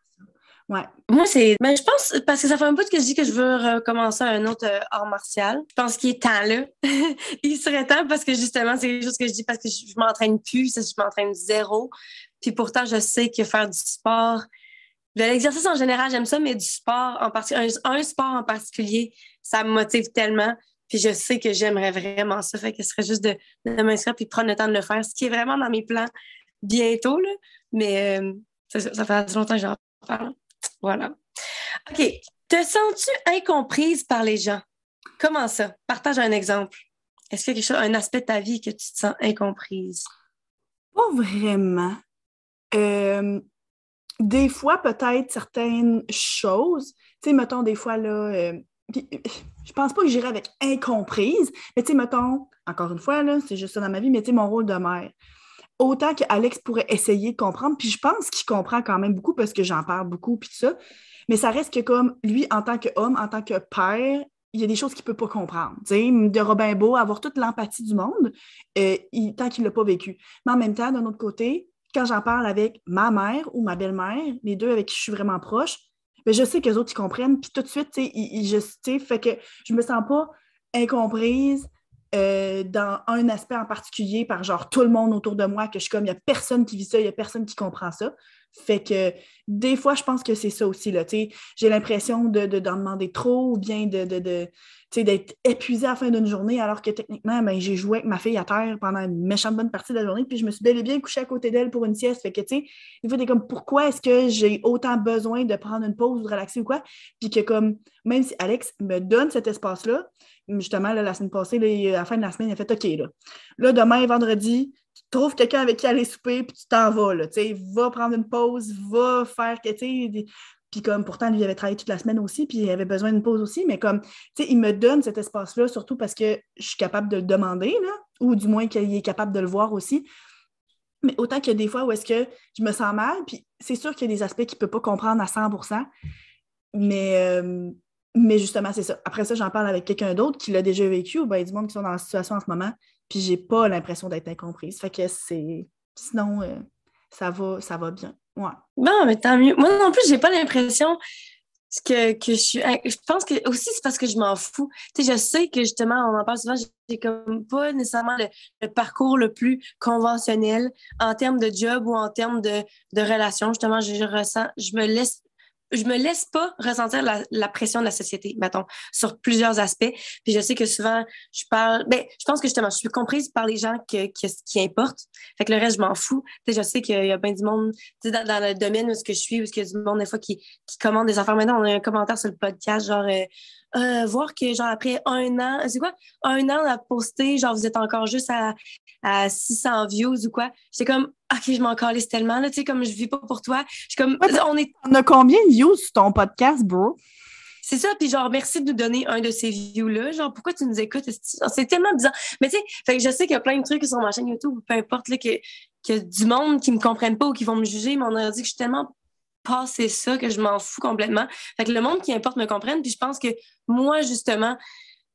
Ouais. Moi, c'est. Mais ben, je pense, parce que ça fait un peu que je dis que je veux recommencer un autre euh, art martial. Je pense qu'il est temps, là. Il serait temps parce que justement, c'est quelque chose que je dis parce que je, m'entraîne plus, je m'entraîne zéro. Puis pourtant, je sais que faire du sport, de l'exercice en général, j'aime ça, mais du sport en particulier, un, sport en particulier, ça me motive tellement. Puis je sais que j'aimerais vraiment ça. Fait que ce serait juste de, de m'inscrire puis prendre le temps de le faire, ce qui est vraiment dans mes plans bientôt. Là. Mais euh, ça, fait longtemps que j'en parle. Voilà. OK. Te sens-tu incomprise par les gens? Comment ça? Partage un exemple. Est-ce qu'il y a quelque chose, un aspect de ta vie que tu te sens incomprise? Pas vraiment. Euh, des fois, peut-être certaines choses. Tu sais, mettons, des fois, là, euh, je pense pas que j'irais avec incomprise, mais tu sais, mettons, encore une fois, là, c'est juste ça dans ma vie, mais tu sais, mon rôle de mère. Autant qu'Alex pourrait essayer de comprendre, puis je pense qu'il comprend quand même beaucoup parce que j'en parle beaucoup, puis tout ça, mais ça reste que comme lui, en tant qu'homme, en tant que père, il y a des choses qu'il ne peut pas comprendre. De Robin Beau, avoir toute l'empathie du monde, euh, tant qu'il ne l'a pas vécu. Mais en même temps, d'un autre côté, quand j'en parle avec ma mère ou ma belle-mère, les deux avec qui je suis vraiment proche, mais je sais que les autres, ils comprennent. Puis tout de suite, ils, je, fait que je me sens pas incomprise euh, dans un aspect en particulier par genre tout le monde autour de moi, que je suis comme, il n'y a personne qui vit ça, il n'y a personne qui comprend ça. Fait que des fois, je pense que c'est ça aussi. J'ai l'impression de, d'en demander trop ou bien de, de, d'être épuisée à la fin d'une journée alors que techniquement, ben, j'ai joué avec ma fille à terre pendant une méchante bonne partie de la journée, puis je me suis bel et bien couchée à côté d'elle pour une sieste. Fait que, tu sais, des fois, comme, pourquoi est-ce que j'ai autant besoin de prendre une pause ou de relaxer ou quoi? Puis que, comme, même si Alex me donne cet espace-là, justement, la semaine passée, à la fin de la semaine, il a fait OK, là, là demain, vendredi, tu trouves quelqu'un avec qui aller souper, puis tu t'en vas, là, tu sais, va prendre une pause, va faire, tu sais, puis comme pourtant, lui, il avait travaillé toute la semaine aussi, puis il avait besoin d'une pause aussi, mais comme, tu sais, il me donne cet espace-là, surtout parce que je suis capable de le demander, là, ou du moins qu'il est capable de le voir aussi. Mais autant qu'il y a des fois où est-ce que je me sens mal, puis c'est sûr qu'il y a des aspects qu'il ne peut pas comprendre à 100 mais, euh, mais justement, c'est ça. Après ça, j'en parle avec quelqu'un d'autre qui l'a déjà vécu, ou bien du monde qui sont dans la situation en ce moment, puis j'ai pas l'impression d'être incomprise. Fait que c'est. Sinon, euh, ça, va, ça va bien. Bon, mais tant mieux. Moi non plus, j'ai pas l'impression que, que je suis. Je pense que aussi, c'est parce que je m'en fous. Tu sais, je sais que justement, on en parle souvent, j'ai comme pas nécessairement le, parcours le plus conventionnel en termes de job ou en termes de, de relation. Justement, je, je ressens, je me laisse je me laisse pas ressentir la, pression de la société, mettons, sur plusieurs aspects. Puis je sais que souvent, je parle, ben, je pense que justement, je suis comprise par les gens que, que qui importe. Fait que le reste, je m'en fous. Tu sais, je sais qu'il y a bien du monde, tu sais, dans, le domaine où ce que je suis, où il y a du monde, des fois, qui, qui commande des affaires. Maintenant, on a un commentaire sur le podcast, genre, euh, euh, voir que, genre, après un an, c'est quoi? Un an à poster, genre, vous êtes encore juste à, à 600 views ou quoi? J'étais comme, OK, je m'en calisse tellement, là, tu sais, comme je vis pas pour toi. Je suis comme, on est. On a combien de views sur ton podcast, bro? C'est ça, puis genre, merci de nous donner un de ces views-là. Genre, pourquoi tu nous écoutes? C'est tellement bizarre. Mais tu sais, je sais qu'il y a plein de trucs sur ma chaîne YouTube, peu importe, là, que, que du monde qui me comprennent pas ou qui vont me juger, mais on a dit que je suis tellement passé ça que je m'en fous complètement. Fait que le monde qui importe me comprenne, puis je pense que moi, justement,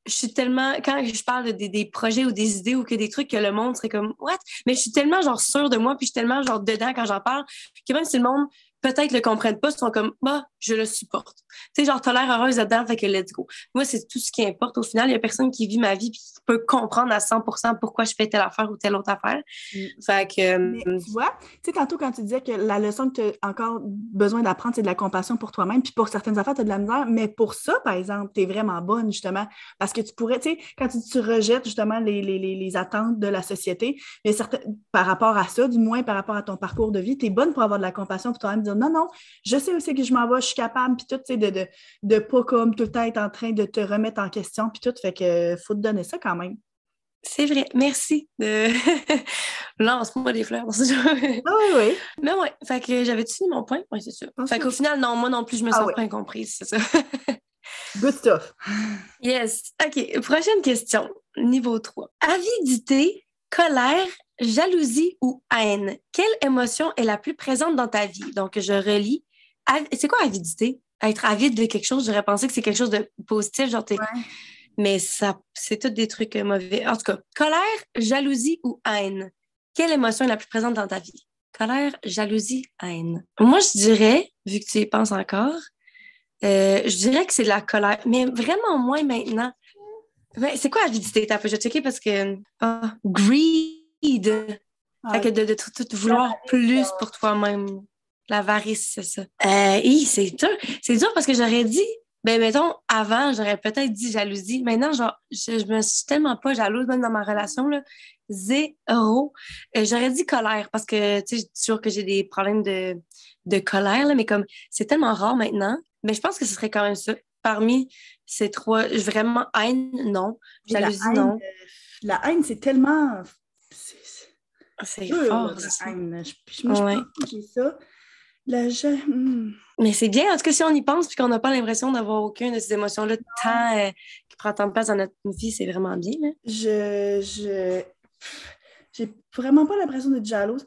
je suis tellement, quand je parle de, des, projets ou des idées ou que des trucs que le monde serait comme, what? Mais je suis tellement, genre, sûre de moi, puis je suis tellement, genre, dedans quand j'en parle, que même si le monde peut-être le comprennent pas, ils sont comme, bah, je le supporte. Tu sais, genre, t'as l'air heureuse là-dedans, fait que let's go. Moi, c'est tout ce qui importe. Au final, il y a personne qui vit ma vie puis qui peut comprendre à 100% pourquoi je fais telle affaire ou telle autre affaire. Mm. Fait que. tu vois, tu sais, tantôt, quand tu disais que la leçon que tu as encore besoin d'apprendre, c'est de la compassion pour toi-même, puis pour certaines affaires, tu as de la misère, mais pour ça, par exemple, tu es vraiment bonne, justement, parce que tu pourrais, tu sais, quand tu, tu, rejettes, justement, les, les, les, attentes de la société, mais certains, par rapport à ça, du moins par rapport à ton parcours de vie, tu es bonne pour avoir de la compassion pour toi-même, dire non, non, je sais aussi que je m'en vais, suis capable, puis tout, tu sais, de, de, de, pas comme tout le temps être en train de te remettre en question, puis tout. Fait que faut te donner ça quand même. C'est vrai, merci de lance-moi des fleurs. Ah oui, oui. Mais ouais, fait que j'avais-tu fini mon point? Oui, c'est sûr. Fait qu'au final, non, moi non plus, je me ah sens pas incomprise, c'est ça. Good stuff. Yes. OK, prochaine question, niveau 3. Avidité, colère, jalousie ou haine, quelle émotion est la plus présente dans ta vie? Donc, je relis. C'est quoi avidité? Être avide de quelque chose, j'aurais pensé que c'est quelque chose de positif, genre Mais ça, c'est tout des trucs mauvais. En tout cas, colère, jalousie ou haine, quelle émotion est la plus présente dans ta vie? Colère, jalousie, haine. Moi, je dirais, vu que tu y penses encore, euh, je dirais que c'est de la colère, mais vraiment moins maintenant. c'est quoi avidité? Je vais checker parce que. Ah, greed de, de, tout, vouloir plus pour toi-même. L'avarice, c'est ça. Euh, c'est dur. C'est dur parce que j'aurais dit, ben mettons, avant, j'aurais peut-être dit jalousie. Maintenant, genre, je, me suis tellement pas jalouse, même dans ma relation, là. Zéro. Euh, j'aurais dit colère parce que, tu sais, sûr que j'ai des problèmes de, de colère, là, mais comme c'est tellement rare maintenant. Mais je pense que ce serait quand même ça. Parmi ces trois, vraiment haine, non. Jalousie, non. Euh, la haine, c'est tellement c'est fort. La haine. Je, j'ai ça. Hmm. Mais c'est bien, en tout cas, si on y pense puis qu'on n'a pas l'impression d'avoir aucune de ces émotions-là tant euh, qui prend tant de place dans notre vie, c'est vraiment bien. Je. je... J'ai vraiment pas l'impression d'être jalouse.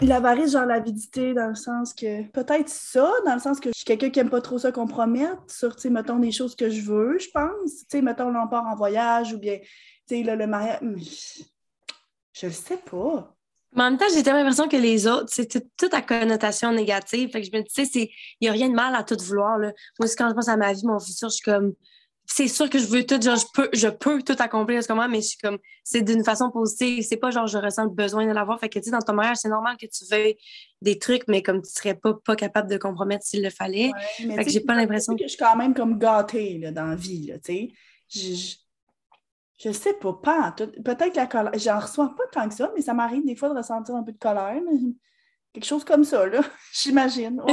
L'avarice, genre l'avidité, dans le sens que peut-être ça, dans le sens que je suis quelqu'un qui aime pas trop ça compromettre sur, tu sais, mettons, des choses que je veux, je pense. Tu sais, mettons, là, on part en voyage ou bien, tu sais, le mariage. Je le sais pas. Mais en même temps, j'ai tellement l'impression que les autres, c'est toute à connotation négative. Fait que je me dis, tu sais, il n'y a rien de mal à tout vouloir. Là. Moi, quand je pense à ma vie, mon futur, je suis comme, c'est sûr que je veux tout, genre, je peux, je peux tout accomplir, comment, mais je suis comme, c'est d'une façon positive. C'est pas genre, je ressens le besoin de l'avoir. Fait que, tu sais, dans ton mariage, c'est normal que tu veuilles des trucs, mais comme tu serais pas, pas capable de compromettre s'il le fallait. fait que j'ai pas l'impression que je suis quand même comme gâtée, là, dans la vie, tu sais. Je sais pas, pas Peut-être la colère. J'en reçois pas tant que ça, mais ça m'arrive des fois de ressentir un peu de colère. Quelque chose comme ça, là, j'imagine. bon,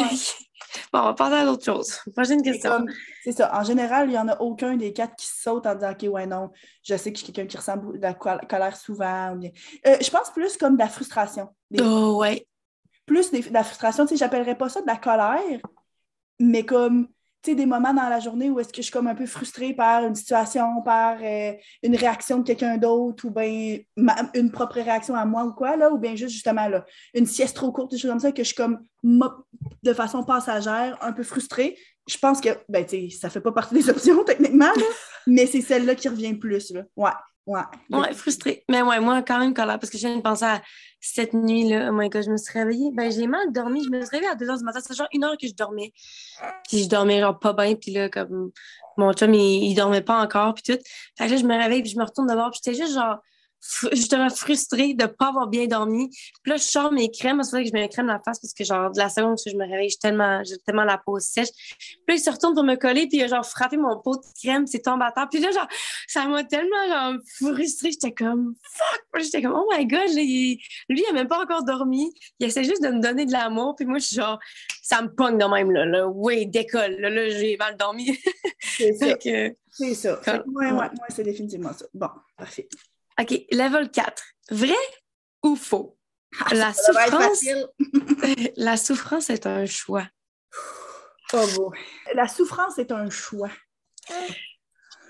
on va passer à d'autres choses. Prochaine question. C'est ça. En général, il n'y en a aucun des quatre qui sautent en disant OK, ouais, non, je sais que je suis quelqu'un qui ressent de la colère souvent. Euh, je pense plus comme de la frustration. Oh, ouais. Plus de la frustration, tu sais, j'appellerais pas ça de la colère, mais comme des moments dans la journée où est-ce que je suis comme un peu frustrée par une situation, par euh, une réaction de quelqu'un d'autre, ou bien une propre réaction à moi ou quoi, là, ou bien juste justement là, une sieste trop courte, des choses comme ça, que je suis comme de façon passagère, un peu frustrée. Je pense que, ben, tu sais, ça fait pas partie des options techniquement, mais c'est celle-là qui revient plus, là. Ouais. Ouais. Ouais, frustrée. Mais ouais, moi, quand même colère parce que je viens de penser à cette nuit-là. Oh my god, je me suis réveillée. Ben, j'ai mal dormi. Je me suis réveillée à 2 h du matin. C'est genre une heure que je dormais. Puis je dormais genre pas bien. Puis là, comme mon chum, il, dormait pas encore. Puis tout. Fait que là, je me réveille. Puis je me retourne d'abord. Puis j'étais juste genre justement frustrée de ne pas avoir bien dormi. Puis là, je sors mes crèmes. C'est vrai que je mets une crème la face parce que, genre, de la seconde où je me réveille, j'ai tellement, tellement la peau sèche. Puis là, il se retourne pour me coller, puis il a genre frappé mon pot de crème, c'est tombé à terre. Puis là, genre, ça m'a tellement, genre, frustrée. J'étais comme, fuck! J'étais comme, oh my god, lui, il a même pas encore dormi. Il essaie juste de me donner de l'amour. Puis moi, je suis genre, ça me pogne de même, là. là. Oui, décolle. Là, là j'ai mal dormi. c'est ça. C'est ça. ouais, ouais, c'est définitivement ça. Bon, parfait. OK, level 4. Vrai ou faux? Ah, la, souffrance... la souffrance est un choix. Oh beau. La souffrance est un choix.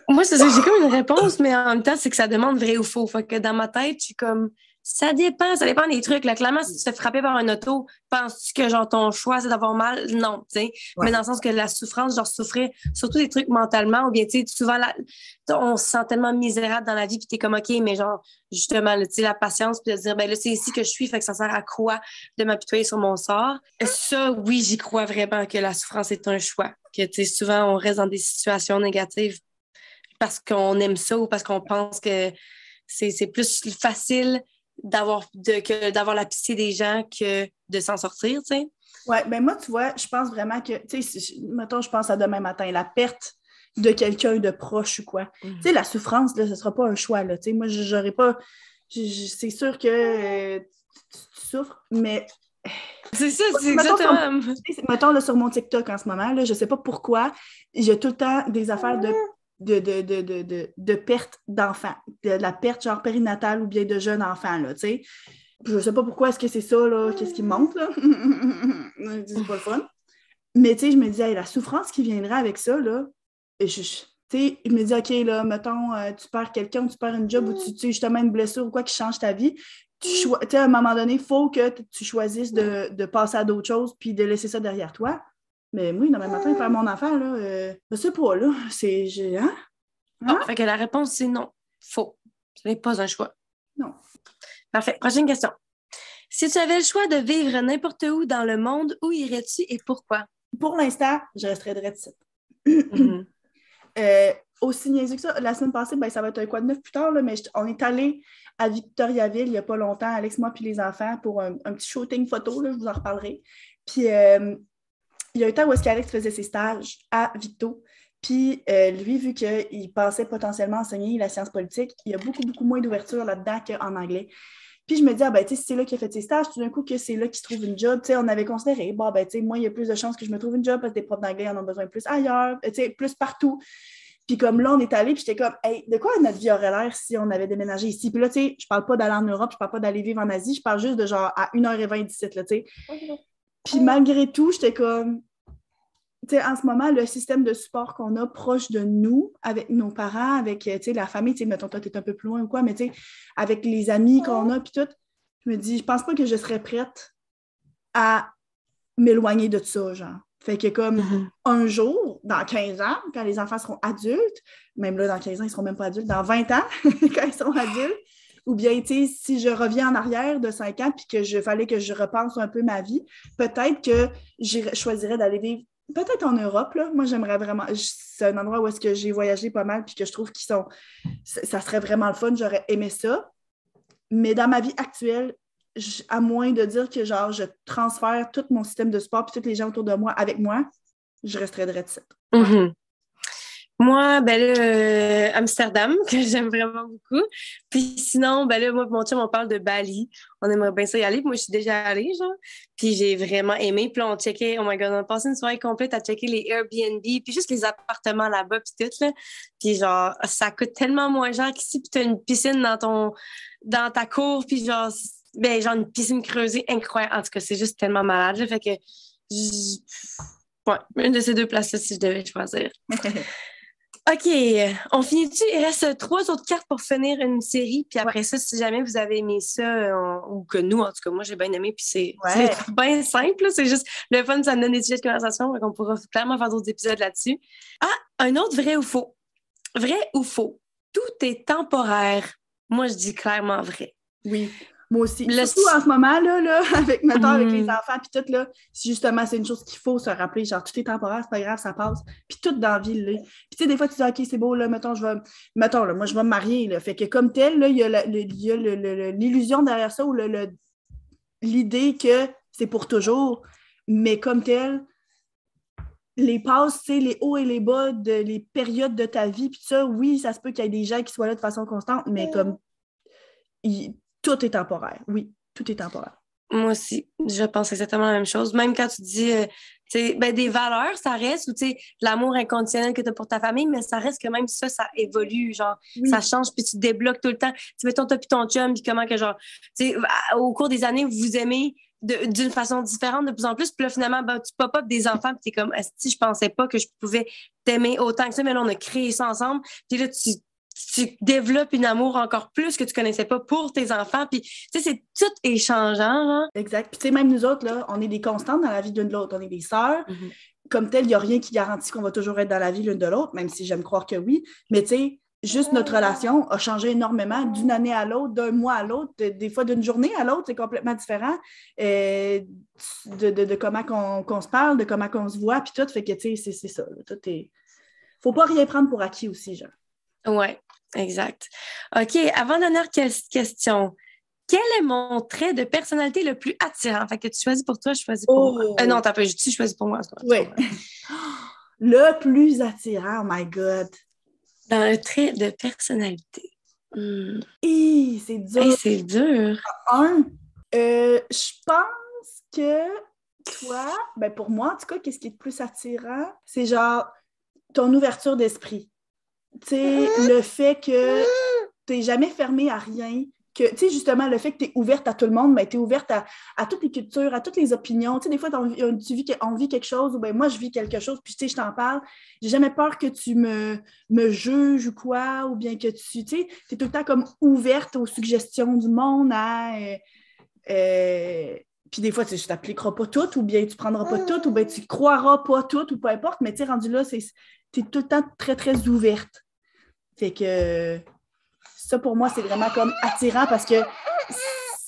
Moi, c'est ça, j'ai comme une réponse, mais en même temps, c'est que ça demande vrai ou faux. Fait que dans ma tête, je suis comme ça dépend, ça dépend des trucs. Là. Clairement, si tu te fais frapper par un auto, penses-tu que genre ton choix c'est d'avoir mal? Non, tu sais. Mais dans le sens que la souffrance, genre souffrir, surtout des trucs mentalement, ou bien tu sais, souvent on se sent tellement misérable dans la vie, puis t'es comme OK, mais genre justement, tu sais, la patience, puis de dire ben là, c'est ici que je suis, fait que ça sert à quoi de m'apitoyer sur mon sort? Ça, oui, j'y crois vraiment que la souffrance est un choix. Que tu sais, souvent on reste dans des situations négatives parce qu'on aime ça ou parce qu'on pense que c'est plus facile d'avoir de, d'avoir la pitié des gens que de s'en sortir, tu sais. Oui, ben moi, tu vois, je pense vraiment que, tu sais, mettons, je pense à demain matin, la perte de quelqu'un de proche ou quoi. Mhm. Tu sais, la souffrance, là, ce ne sera pas un choix, là. Tu sais, moi, j'aurais pas... C'est sûr que euh, tu, souffres, mais... C'est ça, c'est exactement... mettons, là, sur mon TikTok en ce moment, là, je sais pas pourquoi, j'ai tout le temps des affaires de de, de, de, de, de perte d'enfants, de la perte genre périnatale ou bien de jeunes enfants, là, tu sais. Je sais pas pourquoi est-ce que c'est ça, là, qu'est-ce qui monte, là. c'est pas le fun. Mais, tu sais, je me disais, la souffrance qui viendrait avec ça, là, je, je me dis, OK, là, mettons, euh, tu perds quelqu'un, tu perds une job ou tu, tu justement une blessure ou quoi qui change ta vie. Tu sais, à un moment donné, il faut que tu choisisses de, de passer à d'autres choses puis de laisser ça derrière toi. Mais moi, demain matin, faire mon affaire, là, euh, je sais pas, là. C'est. Hein? hein? fait que la réponse, c'est non. Faux. Ce n'est pas un choix. Non. Parfait. Prochaine question. Si tu avais le choix de vivre n'importe où dans le monde, où irais-tu et pourquoi? Pour l'instant, je resterais de ici. Mm-hmm. euh, aussi niaiseux que ça, la semaine passée, ben, ça va être un quoi de neuf plus tard, là, mais on est allé à Victoriaville il n'y a pas longtemps, Alex, moi puis les enfants, pour un, petit shooting photo, là, je vous en reparlerai. Puis euh, il y a un temps où est-ce qu'Alex faisait ses stages à Victo. Puis euh, lui, vu qu'il pensait potentiellement enseigner la science politique, il y a beaucoup, beaucoup moins d'ouverture là-dedans qu'en anglais. Puis je me dis, ah ben, tu sais, c'est là qu'il a fait ses stages, tout d'un coup, que c'est là qu'il se trouve une job. Tu sais, on avait considéré, bon, ben, tu sais, moi, il y a plus de chances que je me trouve une job parce que des profs d'anglais en ont besoin plus ailleurs, tu sais, plus partout. Puis comme là, on est allé, puis j'étais comme, hey, de quoi notre vie aurait l'air si on avait déménagé ici? Puis là, tu sais, je parle pas d'aller en Europe, je parle pas d'aller vivre en Asie, je parle juste de genre à 1h20 d'ici, là, tu sais. Puis malgré tout, j'étais comme, en ce moment, le système de support qu'on a proche de nous, avec nos parents, avec la famille, mettons, toi, tu es un peu plus loin ou quoi, mais avec les amis qu'on a, puis tout, je me dis, je pense pas que je serais prête à m'éloigner de ça, genre. Fait que comme mm-hmm. un jour, dans 15 ans, quand les enfants seront adultes, même là, dans 15 ans, ils seront même pas adultes, dans 20 ans, quand ils seront adultes, ou bien, tu sais, si je reviens en arrière de 5 ans puis que je fallait que je repense un peu ma vie, peut-être que je choisirais d'aller vivre peut-être en Europe, là. Moi, j'aimerais vraiment. C'est un endroit où est-ce que j'ai voyagé pas mal, puis que je trouve qu'ils sont. Ça serait vraiment le fun. J'aurais aimé ça. Mais dans ma vie actuelle, à moins de dire que genre je transfère tout mon système de sport puis tous les gens autour de moi avec moi, je resterais de retraite. Moi, ben là, euh, Amsterdam, que j'aime vraiment beaucoup. Puis sinon, ben là, moi mon chum, on parle de Bali. On aimerait bien ça y aller. moi, je suis déjà allée, genre. Puis j'ai vraiment aimé. Puis là, on checkait, oh my God, on a passé une soirée complète à checker les Airbnb, puis juste les appartements là-bas, puis tout, là. Puis genre, ça coûte tellement moins cher qu'ici, puis t'as une piscine dans ton, dans ta cour, puis genre, ben genre une piscine creusée incroyable. En tout cas, c'est juste tellement malade, Fait que, ouais, une de ces deux places-là, si je devais choisir. OK, on finit-tu? Il reste trois autres cartes pour finir une série. Puis après ça, si jamais vous avez aimé ça, ou que nous, en tout cas, moi, j'ai bien aimé. Puis c'est bien simple. C'est juste le fun, ça me donne des sujets de conversation. Donc on pourra clairement faire d'autres épisodes là-dessus. Ah, un autre vrai ou faux? Vrai ou faux? tout est temporaire. Moi, je dis clairement vrai. Oui. Moi aussi. Surtout en ce moment, là, là avec, mettons, avec les mm. enfants, puis tout, là, si justement, c'est une chose qu'il faut se rappeler, genre, tout est temporaire, c'est pas grave, ça passe. Puis tout dans la vie, là. Puis tu sais, des fois, tu dis, OK, c'est beau, là, mettons, je vais, mettons, là, moi, je vais me marier, là. Fait que comme tel, là, il y a l'illusion derrière ça ou l'idée que c'est pour toujours, mais comme tel, les passes, les hauts et les bas, de, les périodes de ta vie, puis ça, oui, ça se peut qu'il y ait des gens qui soient là de façon constante, mais comme tout est temporaire. Oui, tout est temporaire. Moi aussi, je pense exactement la même chose. Même quand tu dis euh, ben, des valeurs, ça reste, ou l'amour inconditionnel que tu as pour ta famille, mais ça reste que même ça, ça évolue, genre, ça change, puis tu débloques tout le temps. Tu mets ton top puis ton chum, puis comment que, genre, au cours des années, vous vous aimez d'une façon différente de plus en plus. Puis là, finalement, ben, tu pop-up des enfants, puis t'es comme, si je pensais pas que je pouvais t'aimer autant que ça, mais là, on a créé ça ensemble. Puis là, tu, tu développes une amour encore plus que tu connaissais pas pour tes enfants. Puis, tu sais, c'est tout échangeant. Exact. Puis, tu sais, même nous autres, là, on est des constantes dans la vie d'une de l'autre. On est des sœurs. Mm-hmm. Comme tel, il n'y a rien qui garantit qu'on va toujours être dans la vie l'une de l'autre, même si j'aime croire que oui. Mais, tu sais, juste notre relation a changé énormément d'une année à l'autre, d'un mois à l'autre, des fois d'une journée à l'autre, c'est complètement différent euh, de, comment qu'on se parle, de comment qu'on se voit, puis tout. Fait que, tu sais, c'est ça. Tout est... Faut pas rien prendre pour acquis aussi, genre. Oui, exact. OK, avant-dernière question. Quel est mon trait de personnalité le plus attirant? Fait que tu choisis pour toi, je choisis pour moi. Euh, non, t'as pas, tu choisis pour moi. Oui. le plus attirant, oh my God. Dans un trait de personnalité. Hmm. c'est dur. c'est dur. Un, euh, je pense que toi, ben pour moi, en tout cas, qu'est-ce qui est le plus attirant? C'est genre ton ouverture d'esprit le fait que tu n'es jamais fermé à rien, que, tu sais, justement, le fait que tu es ouverte à tout le monde, mais tu es ouverte à, toutes les cultures, à toutes les opinions. Des fois, tu vis, on vit quelque chose, ou ben moi, je vis quelque chose, puis je t'en parle. J'ai jamais peur que tu me, me juges ou quoi, ou bien que tu, tu es tout le temps comme ouverte aux suggestions du monde, euh, euh, puis des fois, tu t'appliqueras pas toutes, ou bien tu prendras pas toutes, ou bien tu croiras pas toutes, ou peu importe, mais tu sais, rendu là, tu es tout le temps très, très ouverte. Fait que ça, pour moi, c'est vraiment comme attirant parce que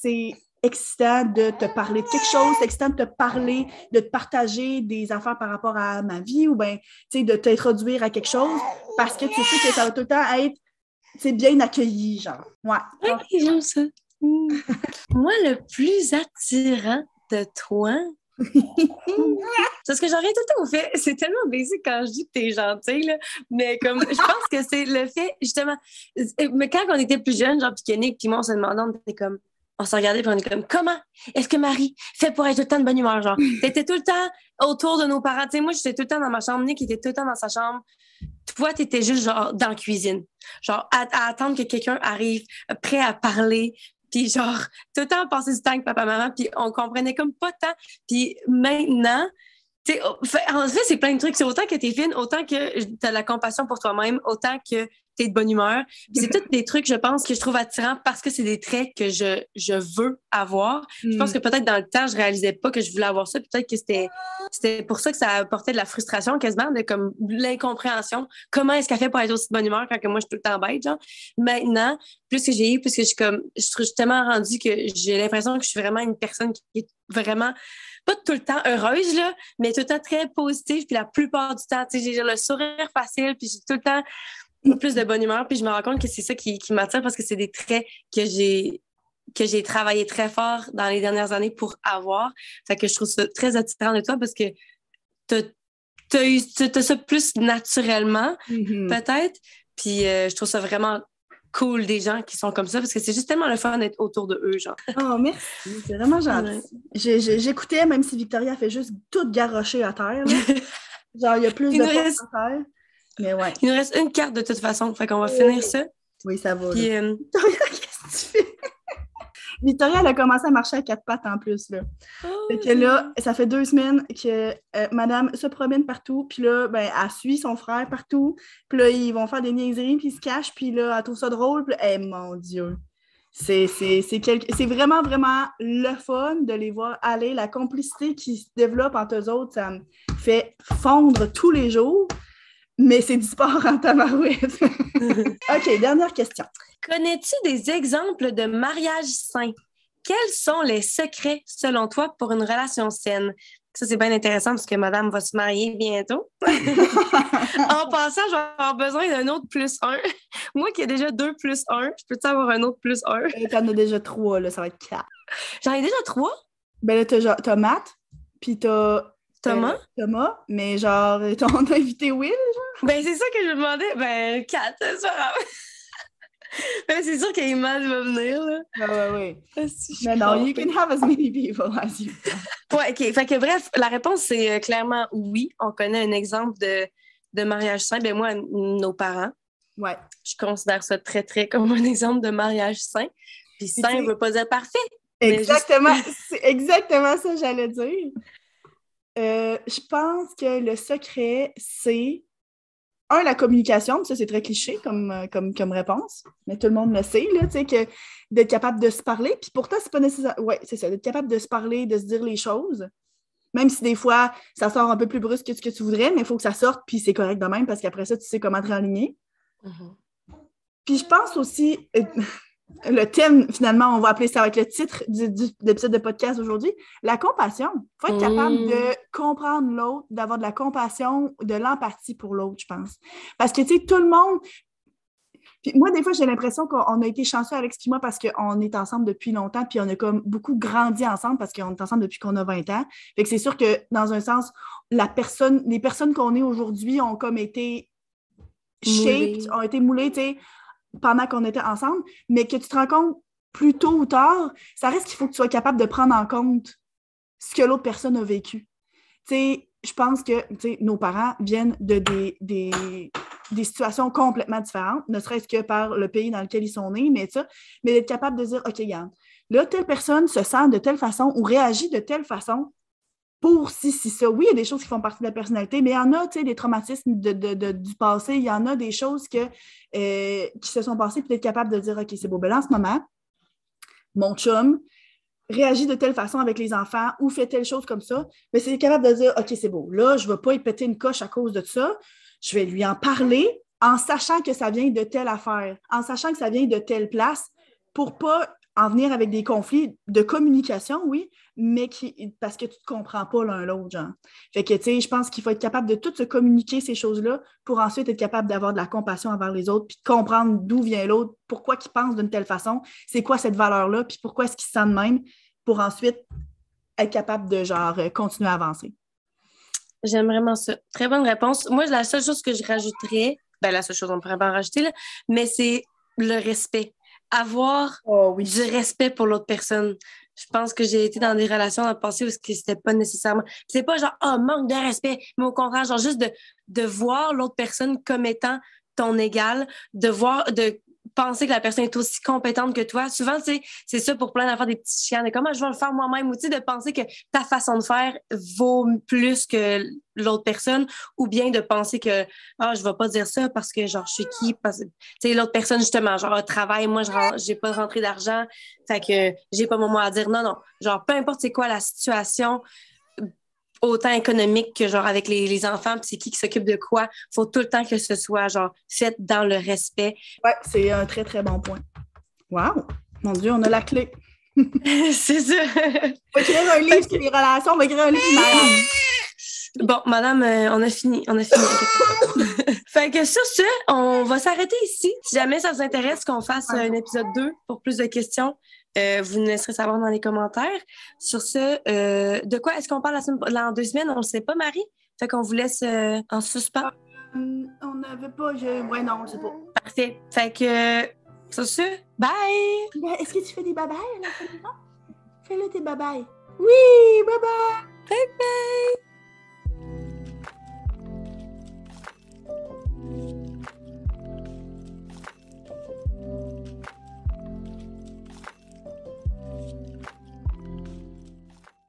c'est excitant de te parler de quelque chose, c'est excitant de te parler, de te partager des affaires par rapport à ma vie ou bien, tu sais, de t'introduire à quelque chose parce que tu sais que ça va tout le temps être, c'est bien accueilli, genre. Ouais. Oui, j'aime ça. moi, le plus attirant de toi, Parce que j'aurais tout le temps fait. C'est tellement basique quand je dis que t'es gentille, là. Mais comme, je pense que c'est le fait, justement. Mais quand on était plus jeunes, genre, puis Nick, puis moi, on se demandait, on était comme. On se regardait, puis on était comme, comment est-ce que Marie fait pour être tout le temps de bonne humeur, genre? T'étais tout le temps autour de nos parents. Tu sais, moi, j'étais tout le temps dans ma chambre. Nick était tout le temps dans sa chambre. Toi, t'étais juste, genre, dans la cuisine. Genre, à attendre que quelqu'un arrive, prêt à parler, puis genre, tout le temps passer du temps avec papa-maman, puis on comprenait comme pas tant. Puis maintenant, oh, en fait, c'est plein de trucs. C'est autant que tu es fine, autant que tu as la compassion pour toi-même, autant que tu es de bonne humeur. C'est tous des trucs, je pense, que je trouve attirants parce que c'est des traits que je, je veux avoir. Je pense mm. que peut-être dans le temps, je réalisais pas que je voulais avoir ça. Peut-être que c'était, c'était pour ça que ça apportait de la frustration quasiment, de comme l'incompréhension. Comment est-ce qu'elle fait pour être aussi de bonne humeur quand que moi, je suis tout le temps bête, genre? Maintenant, plus que j'ai eu, plus que je suis comme, je suis tellement rendue que j'ai l'impression que je suis vraiment une personne qui est vraiment pas tout le temps heureuse, là, mais tout le temps très positive. Puis la plupart du temps, j'ai le sourire facile, puis j'ai tout le temps plus de bonne humeur. Puis je me rends compte que c'est ça qui, qui m'attire parce que c'est des traits que j'ai que j'ai travaillé très fort dans les dernières années pour avoir. Fait que je trouve ça très attirant de toi parce que tu as, ça plus naturellement, mm-hmm. peut-être. Puis euh, je trouve ça vraiment cool des gens qui sont comme ça parce que c'est justement le fun d'être autour de eux, genre. Oh, merci. C'est vraiment gentil. J'écoutais, même si Victoria fait juste tout garrocher à terre. genre, il y a plus de reste... à terre. Mais ouais. Il nous reste une carte de toute façon, fait qu'on va finir ça. Oui, ça va. Puis, euh, Victoria, qu'est-ce que tu fais? Victoria, elle a commencé à marcher à quatre pattes en plus. Là. Oh, fait que là, ça fait deux semaines que euh, madame se promène partout, puis là, ben, elle suit son frère partout, puis là, ils vont faire des niaiseries, puis ils se cachent, puis là, elle trouve ça drôle, puis eh, mon Dieu! C'est vraiment, vraiment le fun de les voir aller. La complicité qui se développe entre eux autres, ça me fait fondre tous les jours. Mais c'est du sport en tabarouette. OK, dernière question. Connais-tu des exemples de mariage sain? Quels sont les secrets, selon toi, pour une relation saine? Ça, c'est bien intéressant parce que madame va se marier bientôt. en passant, je vais avoir besoin d'un autre plus un. Moi qui ai déjà deux plus un, je peux-tu avoir un autre plus un? Euh, t'en as déjà trois, là, ça va être quatre. J'en ai déjà trois? Ben là, t'as, t'as Matt, puis t'as... Thomas? Euh, Thomas, mais genre, t'as invité Will, genre? Ben, c'est ça que je me demandais. Ben, quatre, c'est pas grave. c'est sûr qu'Iman va venir, là. Ah, ouais, ouais. Mais non, you can have as many people as you Ouais, OK. Fait que bref, la réponse, c'est euh, clairement oui. On connaît un exemple de, de mariage sain. Ben, moi, nos parents. Ouais. Je considère ça très, très comme un exemple de mariage sain. Puis sain ne veut pas dire parfait. Exactement. C'est exactement ça que j'allais dire. Euh, je pense que le secret, c'est un, la communication, ça c'est très cliché comme, euh, comme, comme réponse, mais tout le monde le sait, là, tu sais, que d'être capable de se parler, puis pourtant, c'est pas nécessaire. Oui, c'est ça, d'être capable de se parler, de se dire les choses, même si des fois, ça sort un peu plus brusque que ce que tu voudrais, mais il faut que ça sorte, puis c'est correct de même, parce qu'après ça, tu sais comment te réaligner. Mm-hmm. Puis je pense aussi, euh, le thème, finalement, on va appeler ça avec le titre du, de l'épisode de podcast aujourd'hui, la compassion. Il faut être capable mm. de comprendre l'autre, d'avoir de la compassion, de l'empathie pour l'autre, je pense. Parce que, tu sais, tout le monde... Puis moi, des fois, j'ai l'impression qu'on a été chanceux, Alex et moi, parce qu'on est ensemble depuis longtemps, puis on a comme beaucoup grandi ensemble parce qu'on est ensemble depuis qu'on a 20 ans. Fait que c'est sûr que, dans un sens, la personne, les personnes qu'on est aujourd'hui ont comme été shaped, ont été moulées, tu sais, pendant qu'on était ensemble, mais que tu te rends compte plus tôt ou tard, ça reste qu'il faut que tu sois capable de prendre en compte ce que l'autre personne a vécu. Tu sais, je pense que nos parents viennent de des, des, situations complètement différentes, ne serait-ce que par le pays dans lequel ils sont nés, mais ça, mais d'être capable de dire, OK, regarde, là, telle personne se sent de telle façon ou réagit de telle façon, pour si, si, ça. Oui, il y a des choses qui font partie de la personnalité, mais il y en a, tu sais, des traumatismes du passé, il y en a des choses que, euh, qui se sont passées, puis être capable de dire, OK, c'est beau, ben là, en ce moment, mon chum réagit de telle façon avec les enfants ou fait telle chose comme ça, mais c'est capable de dire, OK, c'est beau, là, je ne vais pas y péter une coche à cause de ça, je vais lui en parler en sachant que ça vient de telle affaire, en sachant que ça vient de telle place, pour pas en venir avec des conflits de communication, oui, mais qui, parce que tu ne te comprends pas l'un l'autre, genre. Fait que, tu sais, je pense qu'il faut être capable de tout se communiquer ces choses-là pour ensuite être capable d'avoir de la compassion envers les autres, puis de comprendre d'où vient l'autre, pourquoi il pense d'une telle façon, c'est quoi cette valeur-là, puis pourquoi est-ce qu'il se sent de même, pour ensuite être capable de, genre, continuer à avancer. J'aime vraiment ça. Très bonne réponse. Moi, la seule chose que je rajouterais, ben la seule chose, on pourrait pas rajouter, là, mais c'est le respect avoir oh, du respect pour l'autre personne. Je pense que j'ai été dans des relations dans le passé où c'était pas nécessairement. C'est pas genre, oh, manque de respect, mais au contraire, genre juste de, de voir l'autre personne comme étant ton égal, de voir, de penser que la personne est aussi compétente que toi. Souvent, c'est ça pour plein d'affaires des petits chiens, de comment je vais le faire moi-même, ou de penser que ta façon de faire vaut plus que l'autre personne, ou bien de penser que ah, je vais pas dire ça parce que genre je suis qui parce l'autre personne justement genre travail moi je j'ai pas rentré d'argent fait que j'ai pas mon mot à dire non non genre peu importe c'est quoi la situation autant économique que genre avec les, les enfants, puis c'est qui qui s'occupe de quoi. faut tout le temps que ce soit genre fait dans le respect. Ouais, c'est un très, très bon point. Wow! Mon Dieu, on a la clé. c'est ça. On va écrire un livre sur les relations, on va écrire un livre Bon, madame, euh, on a fini. On a fini. fait que sur ce, on va s'arrêter ici. Si jamais ça vous intéresse qu'on fasse un épisode 2 pour plus de questions, euh, vous nous laisserez savoir dans les commentaires. Sur ce, euh, de quoi est-ce qu'on parle la en deux semaines? On ne sait pas, Marie. Fait qu'on vous laisse euh, en suspens. on n'avait pas. Je... Ouais, non, on ne sait pas. Parfait. Fait que, sur ce, bye! Est-ce que tu fais des bye-bye à la fin Fais-le tes bye-bye. Oui, bye-bye! Bye-bye!